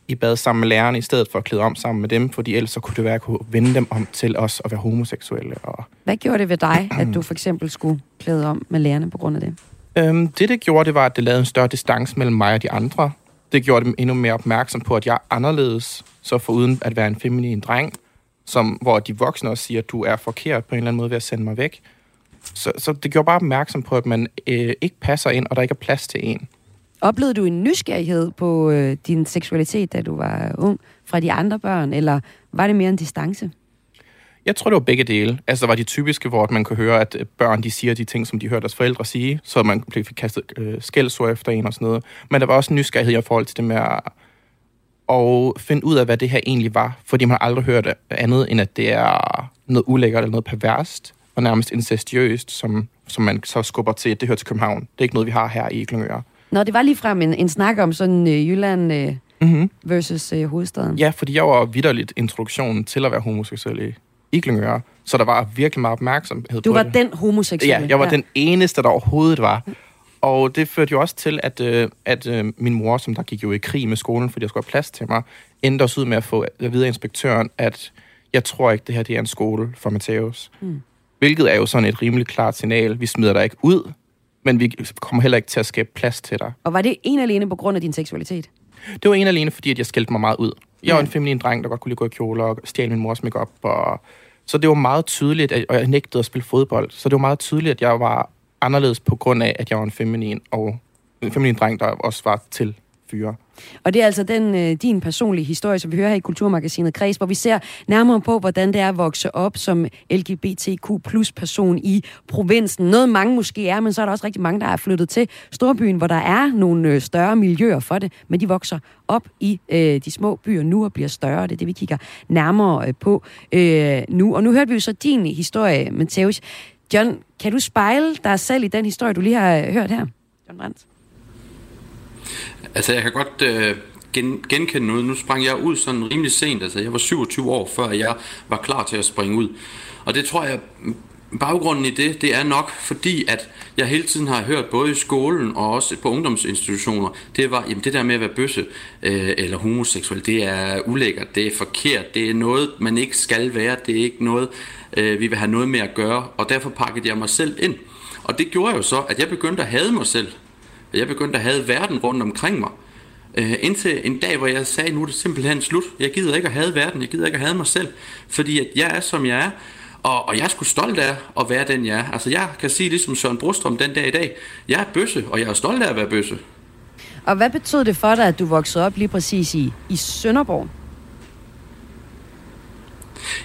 i bad sammen med lærerne, i stedet for at klæde om sammen med dem, fordi ellers så kunne det være, at jeg kunne vende dem om til os at være homoseksuelle. Og... Hvad gjorde det ved dig, at du for eksempel skulle klæde om med lærerne på grund af det? Øhm, det, det gjorde, det var, at det lavede en større distance mellem mig og de andre. Det gjorde dem endnu mere opmærksom på, at jeg er anderledes, så for uden at være en feminin dreng, som, hvor de voksne også siger, at du er forkert på en eller anden måde ved at sende mig væk. Så, så det gjorde bare opmærksom på, at man øh, ikke passer ind, og der ikke er plads til en. Oplevede du en nysgerrighed på øh, din seksualitet, da du var ung, fra de andre børn, eller var det mere en distance? Jeg tror, det var begge dele. Altså, der var de typiske, hvor man kan høre, at børn de siger de ting, som de hørte deres forældre sige, så man fik kastet øh, skældsord efter en og sådan noget. Men der var også nysgerrighed i forhold til det med at, at finde ud af, hvad det her egentlig var. Fordi man har aldrig hørt andet, end at det er noget ulækkert eller noget perverst, og nærmest incestiøst, som, som man så skubber til, det hører til København. Det er ikke noget, vi har her i Glyngøre. Nå, det var lige frem en, en snak om sådan øh, Jylland øh, mm-hmm. versus øh, hovedstaden. Ja, fordi jeg var vidderligt introduktionen til at være homoseksuel i, i Glyngøre. Så der var virkelig meget opmærksomhed Du på var det. den homoseksuelle? Ja, jeg var ja. den eneste, der overhovedet var. Og det førte jo også til, at, øh, at øh, min mor, som der gik jo i krig med skolen, fordi jeg skulle have plads til mig, endte også ud med at få at vide af inspektøren, at jeg tror ikke, det her det er en skole for Mateus. Mm. Hvilket er jo sådan et rimelig klart signal. Vi smider dig ikke ud, men vi kommer heller ikke til at skabe plads til dig. Og var det en alene på grund af din seksualitet? Det var en alene, fordi at jeg skældte mig meget ud. Jeg var en feminin dreng, der godt kunne lide gå i kjoler og stjæle min mors makeup. Og... Så det var meget tydeligt, at og jeg nægtede at spille fodbold. Så det var meget tydeligt, at jeg var anderledes på grund af, at jeg var en feminin, og en feminin dreng, der også var til fyre. Og det er altså den, øh, din personlige historie, som vi hører her i Kulturmagasinet Kreds, hvor vi ser nærmere på, hvordan det er at vokse op som LGBTQ plus person i provinsen. Noget mange måske er, men så er der også rigtig mange, der er flyttet til Storbyen, hvor der er nogle øh, større miljøer for det, men de vokser op i øh, de små byer nu og bliver større. Det er det, vi kigger nærmere øh, på øh, nu. Og nu hørte vi jo så din historie, Matheus. John, kan du spejle dig selv i den historie, du lige har hørt her? John Brandt. Altså, jeg kan godt øh, gen, genkende noget. Nu sprang jeg ud sådan rimelig sent. Altså, jeg var 27 år, før jeg var klar til at springe ud. Og det tror jeg, baggrunden i det, det er nok fordi, at jeg hele tiden har hørt, både i skolen og også på ungdomsinstitutioner, det var, jamen det der med at være bøsse øh, eller homoseksuel, det er ulækkert, det er forkert, det er noget, man ikke skal være, det er ikke noget, øh, vi vil have noget med at gøre, og derfor pakkede jeg mig selv ind. Og det gjorde jo så, at jeg begyndte at hade mig selv. Jeg begyndte at have verden rundt omkring mig. Øh, indtil en dag, hvor jeg sagde, nu er det simpelthen slut. Jeg gider ikke at have verden, jeg gider ikke at have mig selv. Fordi at jeg er, som jeg er. Og, og jeg er sgu stolt af at være den, jeg er. Altså jeg kan sige ligesom Søren Brostrøm den dag i dag. Jeg er bøsse, og jeg er stolt af at være bøsse. Og hvad betød det for dig, at du voksede op lige præcis i, i Sønderborg?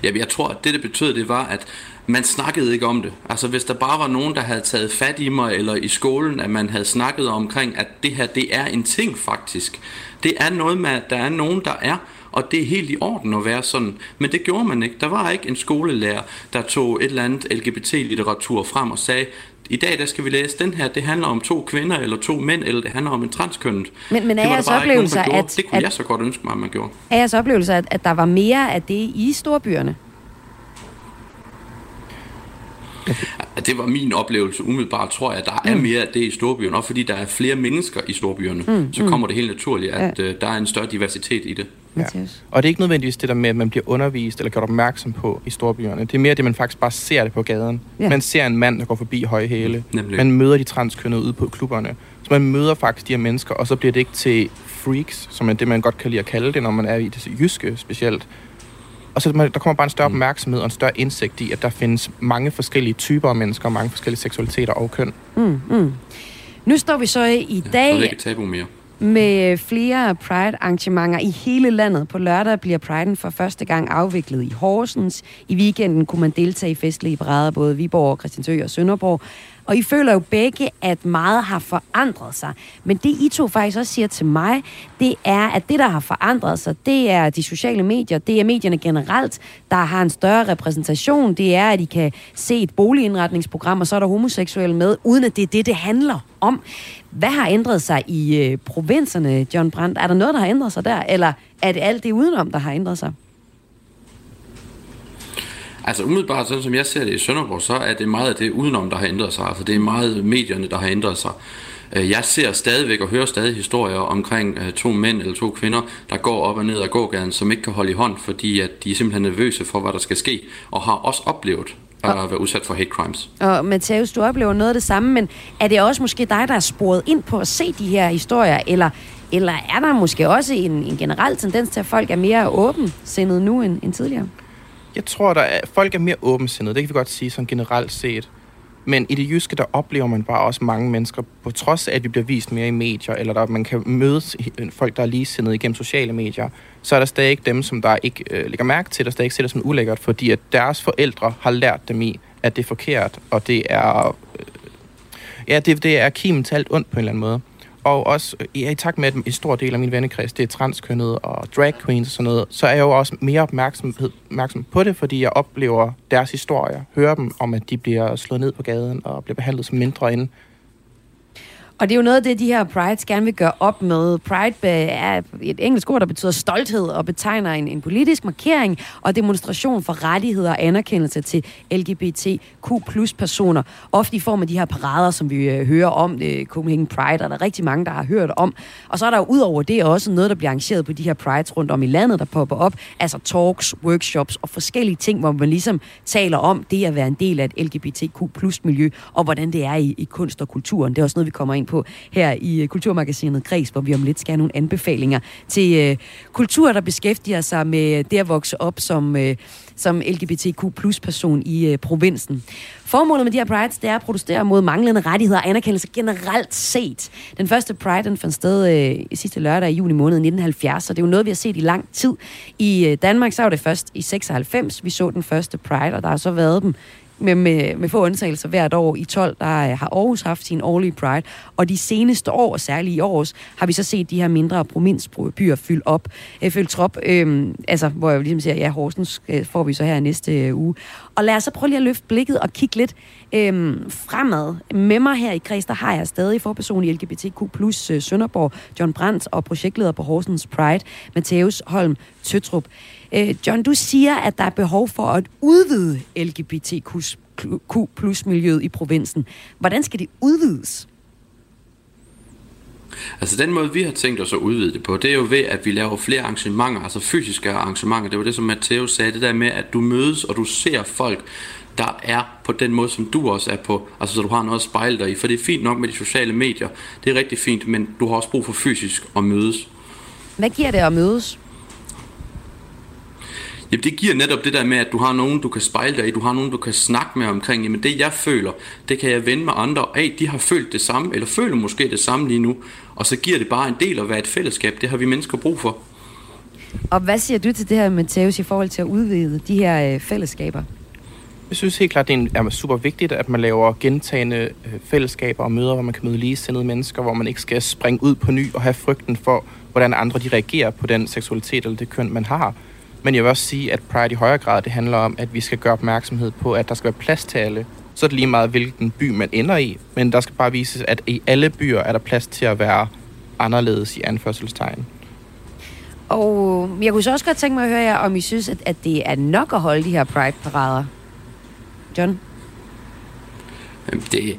Jamen, jeg tror, at det, det betød, det var, at man snakkede ikke om det. Altså hvis der bare var nogen, der havde taget fat i mig, eller i skolen, at man havde snakket omkring, at det her, det er en ting faktisk. Det er noget med, at der er nogen, der er, og det er helt i orden at være sådan. Men det gjorde man ikke. Der var ikke en skolelærer, der tog et eller andet LGBT-litteratur frem og sagde, i dag der skal vi læse den her, det handler om to kvinder, eller to mænd, eller det handler om en transkønnet. Men, men er jeres nogen, oplevelse, at, Det kunne at, jeg så godt ønske mig, at man gjorde. er jeres oplevelse, at, at der var mere af det i storbyerne? Det var min oplevelse umiddelbart, tror jeg, at der er mere af det i storbyerne, og fordi der er flere mennesker i storbyerne, mm, så kommer det helt naturligt, at ja. der er en større diversitet i det. Ja. Og det er ikke nødvendigvis det der med, at man bliver undervist eller gjort opmærksom på i storbyerne. Det er mere det, man faktisk bare ser det på gaden. Ja. Man ser en mand, der går forbi høje hæle. Nemlig. Man møder de transkønnede ude på klubberne. Så man møder faktisk de her mennesker, og så bliver det ikke til freaks, som er det, man godt kan lide at kalde det, når man er i det jyske specielt. Og så der kommer bare en større mm. opmærksomhed og en større indsigt i, at der findes mange forskellige typer af mennesker, og mange forskellige seksualiteter og køn. Mm, mm. Nu står vi så i dag... Ja, ikke tabu mere med flere Pride-arrangementer i hele landet. På lørdag bliver Pride'en for første gang afviklet i Horsens. I weekenden kunne man deltage i festlige parader, både Viborg, Christiansø og Sønderborg. Og I føler jo begge, at meget har forandret sig. Men det I to faktisk også siger til mig, det er, at det, der har forandret sig, det er de sociale medier, det er medierne generelt, der har en større repræsentation. Det er, at I kan se et boligindretningsprogram, og så er der homoseksuelle med, uden at det er det, det handler om. Hvad har ændret sig i øh, provinserne, John Brandt? Er der noget, der har ændret sig der, eller er det alt det udenom, der har ændret sig? Altså umiddelbart, sådan som jeg ser det i Sønderborg, så er det meget af det udenom, der har ændret sig. Altså det er meget medierne, der har ændret sig. Øh, jeg ser stadigvæk og hører stadig historier omkring øh, to mænd eller to kvinder, der går op og ned ad gågaden, som ikke kan holde i hånd, fordi at de er simpelthen nervøse for, hvad der skal ske, og har også oplevet at være udsat for hate crimes. Og Matheus, du oplever noget af det samme, men er det også måske dig, der er sporet ind på at se de her historier, eller, eller er der måske også en, en generel tendens til, at folk er mere åbensindet nu end, end tidligere? Jeg tror, at folk er mere åbensindede. Det kan vi godt sige sådan generelt set. Men i det jyske, der oplever man bare også mange mennesker, på trods af, at vi bliver vist mere i medier, eller der man kan møde folk, der er ligesindede igennem sociale medier, så er der stadig ikke dem, som der ikke øh, lægger mærke til, der stadig ikke ser det som ulækkert, fordi at deres forældre har lært dem i, at det er forkert, og det er... Øh, ja, det, det er kimen til alt ondt på en eller anden måde. Og også ja, i takt med, at en stor del af min vennekreds, det er transkønnet og drag queens og sådan noget, så er jeg jo også mere opmærksom, opmærksom på det, fordi jeg oplever deres historier, hører dem om, at de bliver slået ned på gaden og bliver behandlet som mindre end og det er jo noget af det, de her prides gerne vil gøre op med. Pride er et engelsk ord, der betyder stolthed og betegner en, en politisk markering og demonstration for rettigheder og anerkendelse til LGBTQ plus personer. Ofte i form af de her parader, som vi øh, hører om, øh, Copenhagen Pride, og der er rigtig mange, der har hørt om. Og så er der jo udover det også noget, der bliver arrangeret på de her prides rundt om i landet, der popper op. Altså talks, workshops og forskellige ting, hvor man ligesom taler om det at være en del af et LGBTQ plus miljø, og hvordan det er i, i kunst og kulturen. Det er også noget, vi kommer ind på her i øh, Kulturmagasinet Græs, hvor vi om lidt skal have nogle anbefalinger til øh, kultur, der beskæftiger sig med øh, det at vokse op som, øh, som LGBTQ plus person i øh, provinsen. Formålet med de her prides, det er at protestere mod manglende rettigheder og anerkendelse generelt set. Den første pride, den fandt sted øh, sidste lørdag i juni måned 1970, så det er jo noget, vi har set i lang tid. I øh, Danmark så var det først i 96, vi så den første pride, og der har så været dem med, med, med få undtagelser hvert år. I 12 der øh, har Aarhus haft sin årlige Pride, og de seneste år, særligt i år, har vi så set de her mindre provinsbyer fylde op, øh, trop, øh, altså, hvor jeg ligesom siger, ja, Horsens øh, får vi så her næste øh, uge. Og lad os så prøve lige at løfte blikket og kigge lidt øhm, fremad. Med mig her i Kreds, der har jeg stadig forperson i LGBTQ øh, Sønderborg, John Brandt og projektleder på Horsens Pride, Matheus Holm Tøtrup. Øh, John, du siger, at der er behov for at udvide LGBTQ plus miljøet i provinsen. Hvordan skal det udvides? Altså den måde, vi har tænkt os at udvide det på, det er jo ved, at vi laver flere arrangementer, altså fysiske arrangementer. Det var det, som Matteo sagde, det der med, at du mødes, og du ser folk, der er på den måde, som du også er på. Altså så du har noget at spejle dig i. For det er fint nok med de sociale medier. Det er rigtig fint, men du har også brug for fysisk at mødes. Hvad giver det at mødes? Jamen det giver netop det der med, at du har nogen, du kan spejle dig i, du har nogen, du kan snakke med omkring, jamen det jeg føler, det kan jeg vende med andre af, de har følt det samme, eller føler måske det samme lige nu, og så giver det bare en del at være et fællesskab, det har vi mennesker brug for. Og hvad siger du til det her, Matheus, i forhold til at udvide de her øh, fællesskaber? Jeg synes helt klart, det er super vigtigt, at man laver gentagende øh, fællesskaber og møder, hvor man kan møde ligesindede mennesker, hvor man ikke skal springe ud på ny og have frygten for, hvordan andre de reagerer på den seksualitet eller det køn, man har. Men jeg vil også sige, at Pride i højere grad det handler om, at vi skal gøre opmærksomhed på, at der skal være plads til alle. Så er det lige meget, hvilken by man ender i, men der skal bare vises, at i alle byer er der plads til at være anderledes i anførselstegn. Og jeg kunne så også godt tænke mig at høre jer, om I synes, at, at det er nok at holde de her Pride-parader. John? Det,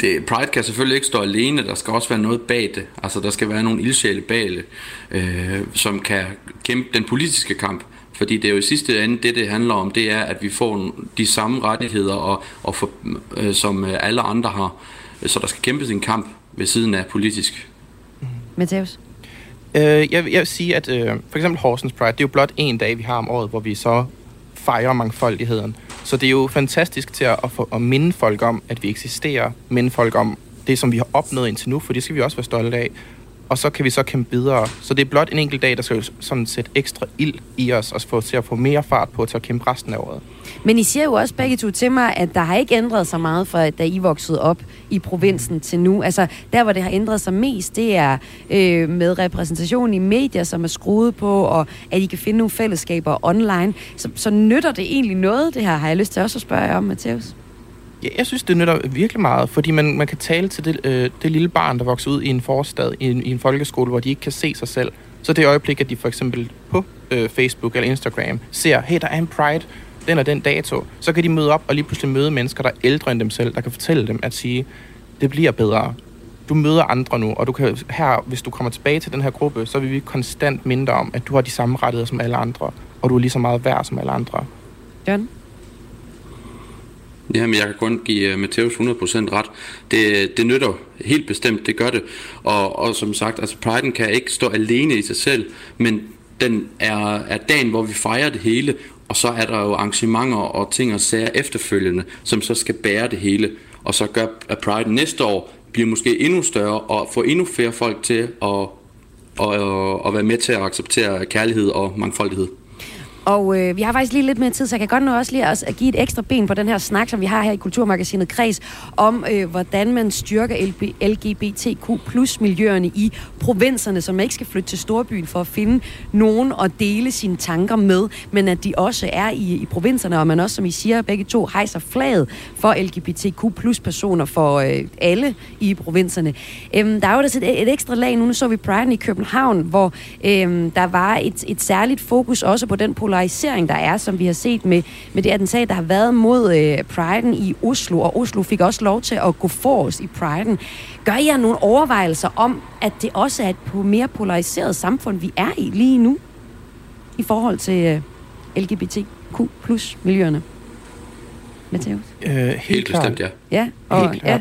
det, Pride kan selvfølgelig ikke stå alene, der skal også være noget bag det. Altså der skal være nogle ildsjæle bag det, øh, som kan kæmpe den politiske kamp. Fordi det er jo i sidste ende, det det handler om, det er, at vi får de samme rettigheder, og, og for, øh, som alle andre har. Så der skal kæmpes en kamp ved siden af politisk. Matthäus? Øh, jeg, jeg vil sige, at øh, for eksempel Horsens Pride, det er jo blot en dag, vi har om året, hvor vi så fejrer mangfoldigheden. Så det er jo fantastisk til at, at, få, at minde folk om, at vi eksisterer, minde folk om det, som vi har opnået indtil nu, for det skal vi også være stolte af og så kan vi så kæmpe videre. Så det er blot en enkelt dag, der skal sådan sætte ekstra ild i os, og få til at få mere fart på til at kæmpe resten af året. Men I siger jo også begge to til mig, at der har ikke ændret sig meget fra, da I voksede op i provinsen til nu. Altså, der hvor det har ændret sig mest, det er øh, med repræsentation i medier, som er skruet på, og at I kan finde nogle fællesskaber online. Så, så nytter det egentlig noget, det her, har jeg lyst til også at spørge jer om, Matheus? Ja, jeg synes, det nytter virkelig meget, fordi man, man kan tale til det, øh, det lille barn, der vokser ud i en forstad, i en, i en folkeskole, hvor de ikke kan se sig selv. Så det øjeblik, at de for eksempel på øh, Facebook eller Instagram ser, hey, der er en Pride, den og den dato, så kan de møde op og lige pludselig møde mennesker, der er ældre end dem selv, der kan fortælle dem at sige, det bliver bedre. Du møder andre nu, og du kan her, hvis du kommer tilbage til den her gruppe, så vil vi konstant minde om, at du har de samme rettigheder som alle andre, og du er lige så meget værd som alle andre. John? Jamen, jeg kan kun give uh, Matheus 100% ret. Det, det nytter helt bestemt, det gør det. Og, og som sagt, altså Pride'en kan ikke stå alene i sig selv, men den er, er dagen, hvor vi fejrer det hele, og så er der jo arrangementer og ting og sager efterfølgende, som så skal bære det hele, og så gør at Pride næste år bliver måske endnu større, og få endnu flere folk til at, at, at, og være med til at acceptere kærlighed og mangfoldighed. Og øh, vi har faktisk lige lidt mere tid, så jeg kan godt nå også lige at give et ekstra ben på den her snak, som vi har her i Kulturmagasinet Kreds, om øh, hvordan man styrker LGBTQ plus miljøerne i provinserne, så man ikke skal flytte til storbyen for at finde nogen og dele sine tanker med, men at de også er i, i provinserne, og man også, som I siger, begge to hejser flaget for LGBTQ plus personer for øh, alle i provinserne. Øhm, der er jo et, et ekstra lag nu, nu så vi Pride i København, hvor øh, der var et, et særligt fokus også på den polarisering, der er, som vi har set med, med det attentat, der har været mod øh, Pride'en i Oslo, og Oslo fik også lov til at gå forrest i Pride'en. Gør I nogle overvejelser om, at det også er et mere polariseret samfund, vi er i lige nu, i forhold til øh, LGBTQ plus miljøerne? Mathias? Øh, helt, helt bestemt, ja. Ja, og, helt ja.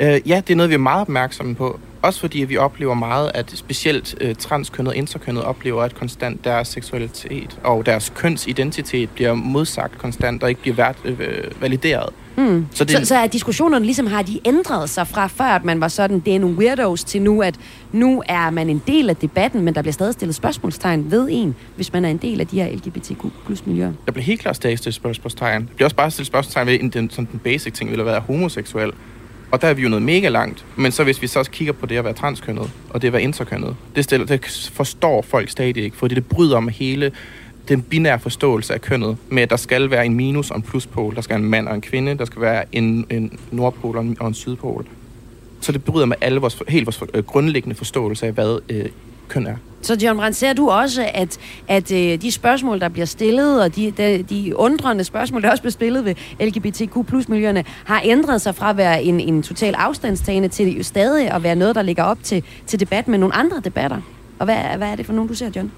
Øh, ja, det er noget, vi er meget opmærksomme på. Også fordi vi oplever meget, at specielt øh, transkønnet og interkønnet oplever, at konstant deres seksualitet og deres kønsidentitet bliver modsagt konstant og ikke bliver vært, øh, valideret. Mm. Så, det... så, så er diskussionerne ligesom, har de ændret sig fra før, at man var sådan, det er nogle weirdos, til nu, at nu er man en del af debatten, men der bliver stadig stillet spørgsmålstegn ved en, hvis man er en del af de her LGBTQ plus miljøer. Der bliver helt klart stadig stillet spørgsmålstegn. Der bliver også bare stillet spørgsmålstegn ved den, sådan den basic ting, vil at være homoseksuel. Og der er vi jo noget mega langt. Men så hvis vi så også kigger på det at være transkønnet, og det at være interkønnet, det, stiller, det forstår folk stadig ikke, fordi det bryder med hele den binære forståelse af kønnet, med at der skal være en minus og en pluspol, der skal være en mand og en kvinde, der skal være en, en nordpol og en, og en sydpol. Så det bryder med alle vores, helt vores øh, grundlæggende forståelse af, hvad øh, køn er. Så John Brandt, ser du også, at, at øh, de spørgsmål, der bliver stillet, og de, de, de undrende spørgsmål, der også bliver stillet ved LGBTQ plus miljøerne, har ændret sig fra at være en, en total afstandstagende til jo stadig at være noget, der ligger op til, til debat med nogle andre debatter? Og hvad, hvad er det for nogen, du ser, John?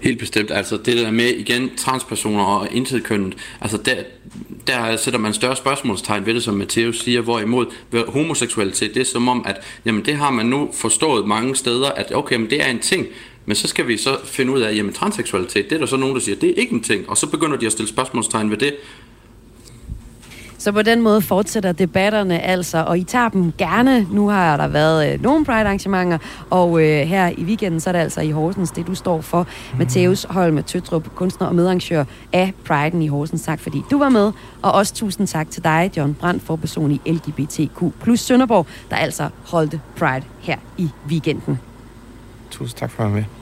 Helt bestemt. Altså det der med igen transpersoner og intetkønnet, altså der, der sætter man større spørgsmålstegn ved det, som Matheus siger, hvorimod homoseksualitet, det er som om, at jamen, det har man nu forstået mange steder, at okay, men det er en ting, men så skal vi så finde ud af, jamen transseksualitet, det er der så nogen, der siger, det er ikke en ting, og så begynder de at stille spørgsmålstegn ved det, så på den måde fortsætter debatterne altså, og I tager dem gerne. Nu har der været øh, nogle Pride-arrangementer, og øh, her i weekenden, så er det altså i Horsens, det du står for. Mm. Matthæus Holm Tøtrup, kunstner og medarrangør af Pride'en i Horsens. Tak fordi du var med, og også tusind tak til dig, John Brandt, for person i LGBTQ plus Sønderborg, der altså holdte Pride her i weekenden. Tusind tak for at være med.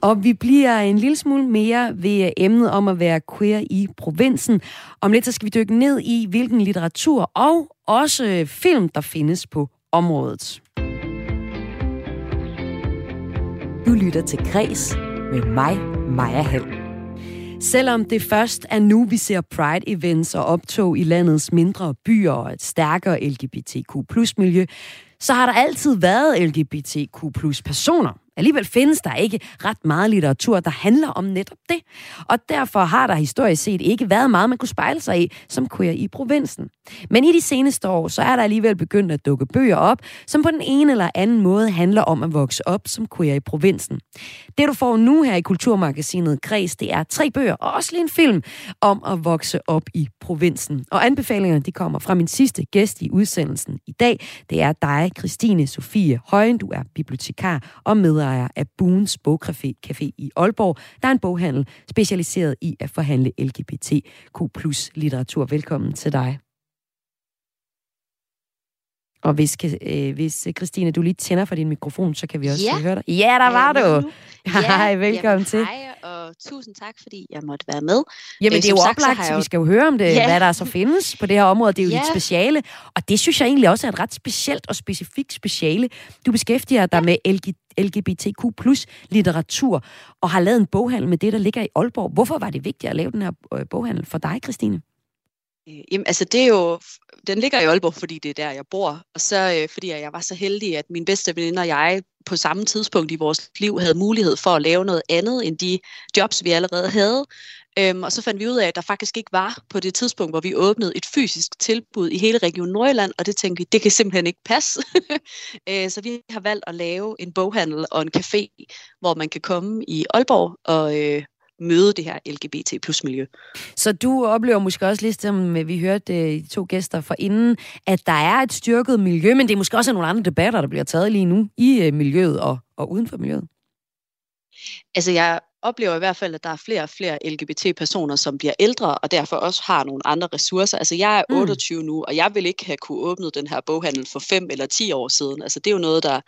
Og vi bliver en lille smule mere ved emnet om at være queer i provinsen. Om lidt så skal vi dykke ned i, hvilken litteratur og også film, der findes på området. Du lytter til Græs med mig, Maja Hall. Selvom det først er nu, vi ser Pride-events og optog i landets mindre byer og et stærkere LGBTQ miljø, så har der altid været LGBTQ personer. Alligevel findes der ikke ret meget litteratur, der handler om netop det. Og derfor har der historisk set ikke været meget, man kunne spejle sig i som queer i provinsen. Men i de seneste år, så er der alligevel begyndt at dukke bøger op, som på den ene eller anden måde handler om at vokse op som queer i provinsen. Det du får nu her i Kulturmagasinet Kreds, det er tre bøger og også lige en film om at vokse op i provinsen. Og anbefalingerne de kommer fra min sidste gæst i udsendelsen i dag. Det er dig, Christine Sofie Højen. Du er bibliotekar og medejer af Boons Bogcafé Café i Aalborg. Der er en boghandel specialiseret i at forhandle LGBTQ litteratur. Velkommen til dig. Og hvis, øh, hvis Christine, du lige tænder for din mikrofon, så kan vi også ja. høre dig. Ja, der var du! Ja, hej, velkommen jamen, til. Hej, og tusind tak, fordi jeg måtte være med. Jamen, øh, det er jo sagt, oplagt, så vi skal jo høre om det, ja. hvad der så findes på det her område. Det er jo ja. dit speciale, og det synes jeg egentlig også er et ret specielt og specifikt speciale. Du beskæftiger dig ja. med LG, LGBTQ plus litteratur, og har lavet en boghandel med det, der ligger i Aalborg. Hvorfor var det vigtigt at lave den her øh, boghandel for dig, Christine? Øh, jamen, altså det er jo, den ligger i Aalborg, fordi det er der, jeg bor. Og så øh, fordi jeg var så heldig, at min bedste veninde og jeg på samme tidspunkt i vores liv havde mulighed for at lave noget andet end de jobs, vi allerede havde. Øhm, og så fandt vi ud af, at der faktisk ikke var på det tidspunkt, hvor vi åbnede et fysisk tilbud i hele Region Nordjylland, og det tænkte vi, det kan simpelthen ikke passe. øh, så vi har valgt at lave en boghandel og en café, hvor man kan komme i Aalborg og, øh, møde det her LGBT plus miljø. Så du oplever måske også, ligesom vi hørte de to gæster for inden, at der er et styrket miljø, men det er måske også nogle andre debatter, der bliver taget lige nu i øh, miljøet og, og uden for miljøet. Altså jeg oplever i hvert fald, at der er flere og flere LGBT-personer, som bliver ældre, og derfor også har nogle andre ressourcer. Altså jeg er 28 mm. nu, og jeg vil ikke have kunne åbnet den her boghandel for 5 eller 10 år siden. Altså det er jo noget, der,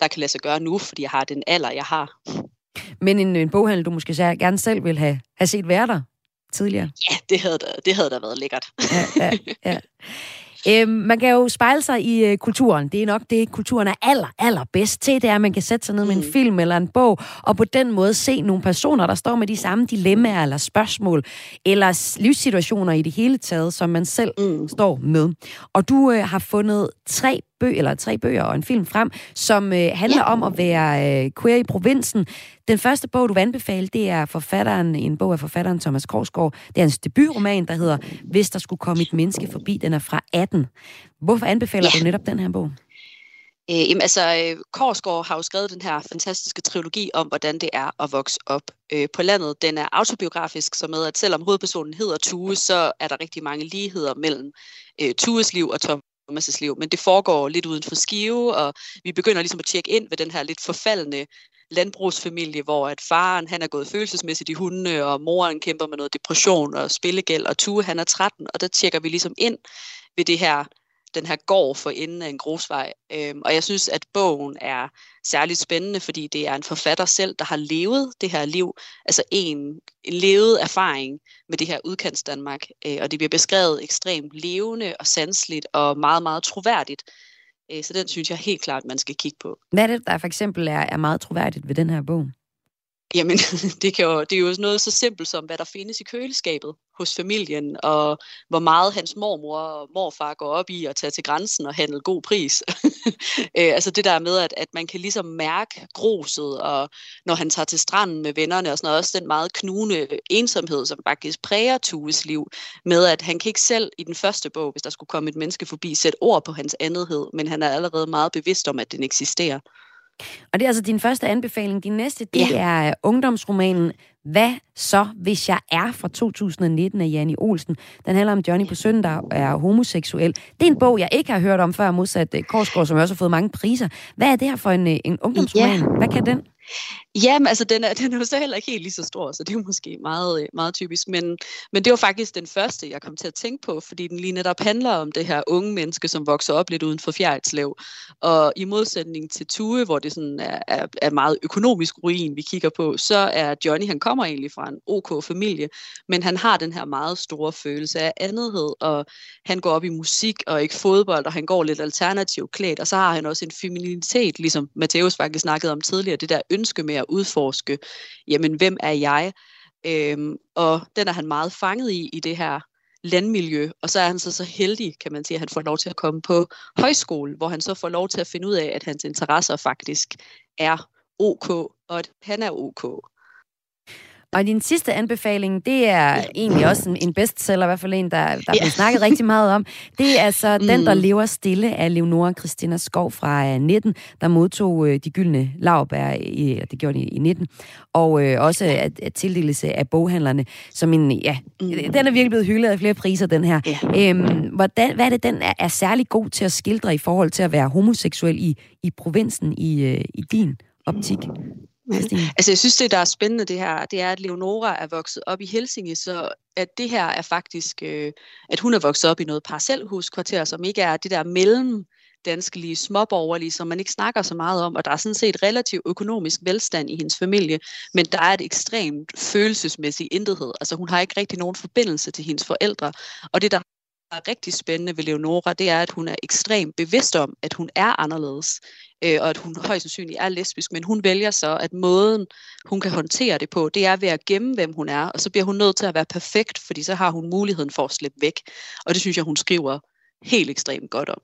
der kan lade sig gøre nu, fordi jeg har den alder, jeg har. Men en, en boghandel, du måske gerne selv vil have, have set være der tidligere? Ja, det havde da, det havde da været lækkert. Ja, ja, ja. Øhm, man kan jo spejle sig i øh, kulturen. Det er nok det, kulturen er aller, aller bedst til. Det er, at man kan sætte sig ned med en mm. film eller en bog, og på den måde se nogle personer, der står med de samme dilemmaer eller spørgsmål, eller livssituationer i det hele taget, som man selv mm. står med. Og du øh, har fundet tre bøger, eller tre bøger og en film frem, som øh, handler ja. om at være øh, queer i provinsen. Den første bog, du vil anbefale, det er forfatteren, en bog af forfatteren Thomas Korsgaard. Det er hans debutroman, der hedder Hvis der skulle komme et menneske forbi. Den er fra 18. Hvorfor anbefaler ja. du netop den her bog? Øh, jamen altså, øh, Korsgaard har jo skrevet den her fantastiske trilogi om, hvordan det er at vokse op øh, på landet. Den er autobiografisk, så med at selvom hovedpersonen hedder Tue, så er der rigtig mange ligheder mellem øh, Tues liv og Tom Thomas' liv, men det foregår lidt uden for skive, og vi begynder ligesom at tjekke ind ved den her lidt forfaldende landbrugsfamilie, hvor at faren han er gået følelsesmæssigt i hundene, og moren kæmper med noget depression og spillegæld, og Tue han er 13, og der tjekker vi ligesom ind ved det her den her gård for enden af en grusvej. Øhm, og jeg synes, at bogen er særligt spændende, fordi det er en forfatter selv, der har levet det her liv, altså en, en levet erfaring med det her udkants Danmark. Øh, og det bliver beskrevet ekstremt levende og sansligt og meget, meget troværdigt. Øh, så den synes jeg helt klart, man skal kigge på. Hvad er det, der for eksempel er, er meget troværdigt ved den her bog? Jamen, det, kan jo, det er jo noget så simpelt som, hvad der findes i køleskabet hos familien, og hvor meget hans mormor og morfar går op i at tage til grænsen og handle god pris. Øh, altså det der med, at, at man kan ligesom mærke gruset, og når han tager til stranden med vennerne, og sådan noget, også den meget knugende ensomhed, som faktisk præger Tues liv, med at han kan ikke selv i den første bog, hvis der skulle komme et menneske forbi, sætte ord på hans andethed, men han er allerede meget bevidst om, at den eksisterer. Og det er altså din første anbefaling. Din næste, det ja. er ungdomsromanen Hvad så, hvis jeg er fra 2019 af Janni Olsen. Den handler om Johnny på søndag, der er homoseksuel. Det er en bog, jeg ikke har hørt om før, modsat øh, Korsgaard, som også har fået mange priser. Hvad er det her for en, øh, en ungdomsroman? Ja. Hvad kan den? Jamen, altså, den er, den er jo så heller ikke helt lige så stor, så det er jo måske meget, øh, meget typisk. Men, men det var faktisk den første, jeg kom til at tænke på, fordi den lige netop handler om det her unge menneske, som vokser op lidt uden for Fjerdslev. Og i modsætning til Tue, hvor det sådan er, er, er meget økonomisk ruin, vi kigger på, så er Johnny, han kommer egentlig fra en OK familie, men han har den her meget store følelse af andethed, og han går op i musik og ikke fodbold, og han går lidt alternativt klædt, og så har han også en femininitet, ligesom Matheus faktisk snakkede om tidligere, det der ønske med at udforske, jamen hvem er jeg? Øhm, og den er han meget fanget i, i det her landmiljø, og så er han så så heldig, kan man sige, at han får lov til at komme på højskole, hvor han så får lov til at finde ud af, at hans interesser faktisk er ok, og at han er ok. Og din sidste anbefaling, det er egentlig også en, en bestseller, i hvert fald en, der, der ja. bliver snakket rigtig meget om. Det er altså mm. Den, der lever stille af Leonora Christina Skov fra 19, øh, der modtog øh, de gyldne lavbær, i, det gjorde de i 19, og øh, også at, at tildelelse af boghandlerne, som en, ja, mm. den er virkelig blevet hyldet af flere priser, den her. Ja. Øhm, hvordan, hvad er det, den er, er særlig god til at skildre i forhold til at være homoseksuel i, i provinsen i, øh, i din optik? Altså jeg synes, det der er spændende det her, det er, at Leonora er vokset op i Helsinge, så at det her er faktisk, øh, at hun er vokset op i noget parcelhuskvarter, som ikke er det der mellem danske småborgerlige, som man ikke snakker så meget om, og der er sådan set relativt økonomisk velstand i hendes familie, men der er et ekstremt følelsesmæssigt intethed. Altså hun har ikke rigtig nogen forbindelse til hendes forældre, og det der er rigtig spændende ved Leonora, det er, at hun er ekstremt bevidst om, at hun er anderledes, øh, og at hun højst sandsynligt er lesbisk, men hun vælger så, at måden, hun kan håndtere det på, det er ved at gemme, hvem hun er, og så bliver hun nødt til at være perfekt, fordi så har hun muligheden for at slippe væk. Og det synes jeg, hun skriver helt ekstremt godt om.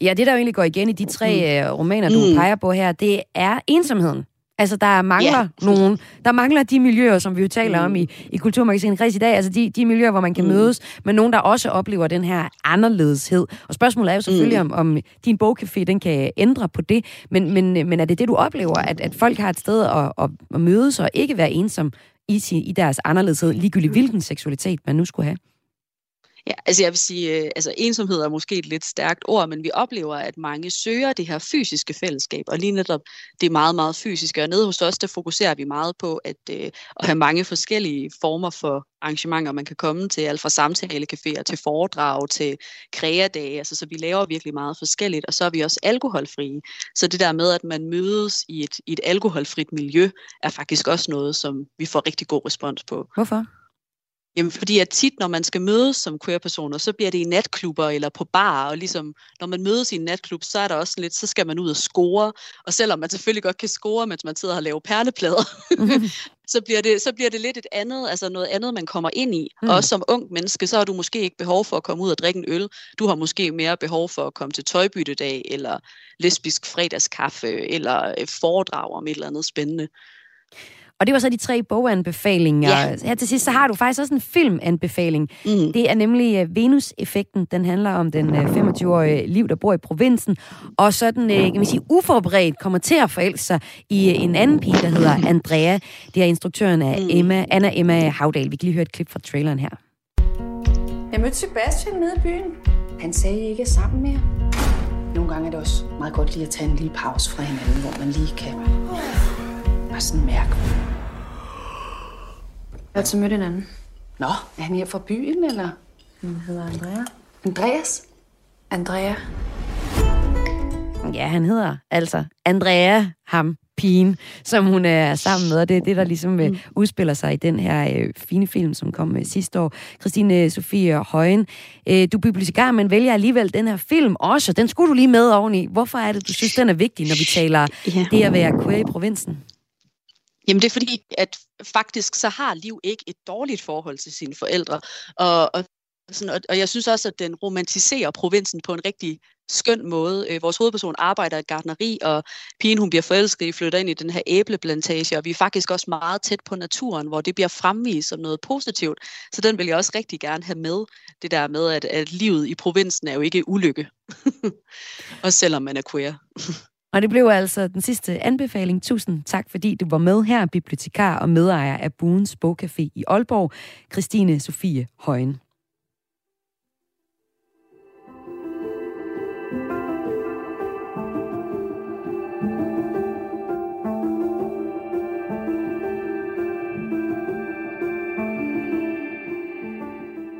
Ja, det der jo egentlig går igen i de tre mm. Øh, romaner, du mm. peger på her, det er ensomheden. Altså, der mangler yeah. nogen. Der mangler de miljøer, som vi jo taler mm. om i, i Kulturmagasinet Kreds i dag. Altså, de, de miljøer, hvor man kan mm. mødes, men nogen, der også oplever den her anderledeshed. Og spørgsmålet er jo selvfølgelig, mm. om, om din bogcafé, den kan ændre på det. Men, men, men er det det, du oplever, at, at folk har et sted at, at, at mødes og ikke være ensom i, i deres anderledeshed, ligegyldigt hvilken seksualitet man nu skulle have? Ja, altså jeg vil sige, øh, altså ensomhed er måske et lidt stærkt ord, men vi oplever, at mange søger det her fysiske fællesskab, og lige netop det er meget, meget fysiske. Og nede hos os, der fokuserer vi meget på at, øh, at have mange forskellige former for arrangementer, man kan komme til, alt fra samtalecaféer til foredrag til kreadage, altså så vi laver virkelig meget forskelligt, og så er vi også alkoholfrie. Så det der med, at man mødes i et, i et alkoholfrit miljø, er faktisk også noget, som vi får rigtig god respons på. Hvorfor? Jamen, fordi at tit, når man skal mødes som queer-personer, så bliver det i natklubber eller på bar, og ligesom, når man mødes i en natklub, så er der også lidt, så skal man ud og score, og selvom man selvfølgelig godt kan score, mens man sidder og laver perleplader, så, bliver det, så bliver det lidt et andet, altså noget andet, man kommer ind i. Mm. Også som ung menneske, så har du måske ikke behov for at komme ud og drikke en øl. Du har måske mere behov for at komme til tøjbyttedag, eller lesbisk fredagskaffe, eller foredrag om et eller andet spændende. Og det var så de tre boganbefalinger. Ja. Her til sidst, så har du faktisk også en filmanbefaling. Mm. Det er nemlig uh, Venus-effekten. Den handler om den uh, øh, 25-årige liv, der bor i provinsen. Og sådan, uh, kan man sige, uforberedt kommer til at forelske sig i uh, en anden pige, der hedder Andrea. Det er instruktøren af mm. Emma, Anna Emma Havdal. Vi kan lige høre et klip fra traileren her. Jeg mødte Sebastian nede i byen. Han sagde, I ikke er sammen mere. Nogle gange er det også meget godt lige at tage en lille pause fra hinanden, hvor man lige kan bare sådan mærke. Jeg har altså mødt en anden. Nå, er han her fra byen, eller? Han hedder Andrea. Andreas? Andrea. Ja, han hedder altså Andrea, ham pigen, som hun er sammen med, og det er det, der ligesom øh, mm. udspiller sig i den her øh, fine film, som kom øh, sidste år. Christine Sofie Højen, øh, du er bibliotekar, men vælger alligevel den her film også. Den skulle du lige med oveni. Hvorfor er det, du synes, den er vigtig, når vi taler ja. det at være queer i provinsen? Jamen det er fordi, at faktisk så har Liv ikke et dårligt forhold til sine forældre. Og, og, sådan, og, og jeg synes også, at den romantiserer provinsen på en rigtig skøn måde. Øh, vores hovedperson arbejder i gardneri, og pigen hun bliver forelsket, I flytter ind i den her æbleplantage, og vi er faktisk også meget tæt på naturen, hvor det bliver fremvist som noget positivt. Så den vil jeg også rigtig gerne have med, det der med, at, at livet i provinsen er jo ikke ulykke. også selvom man er queer. Og det blev altså den sidste anbefaling. Tusind tak, fordi du var med her, bibliotekar og medejer af Buens Bogcafé i Aalborg, Christine Sofie Højen.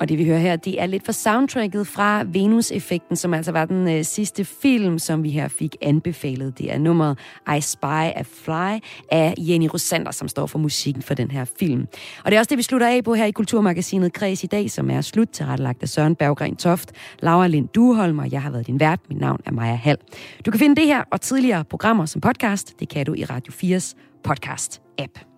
Og det vi hører her, det er lidt for soundtracket fra Venus-effekten, som altså var den øh, sidste film, som vi her fik anbefalet. Det er nummeret I Spy a Fly af Jenny Rosander, som står for musikken for den her film. Og det er også det, vi slutter af på her i Kulturmagasinet Kreds i dag, som er slut til rettelagt af Søren Berggren Toft, Laura Lind Duholm, og jeg har været din vært. Mit navn er Maja Hall. Du kan finde det her og tidligere programmer som podcast. Det kan du i Radio 4's podcast-app.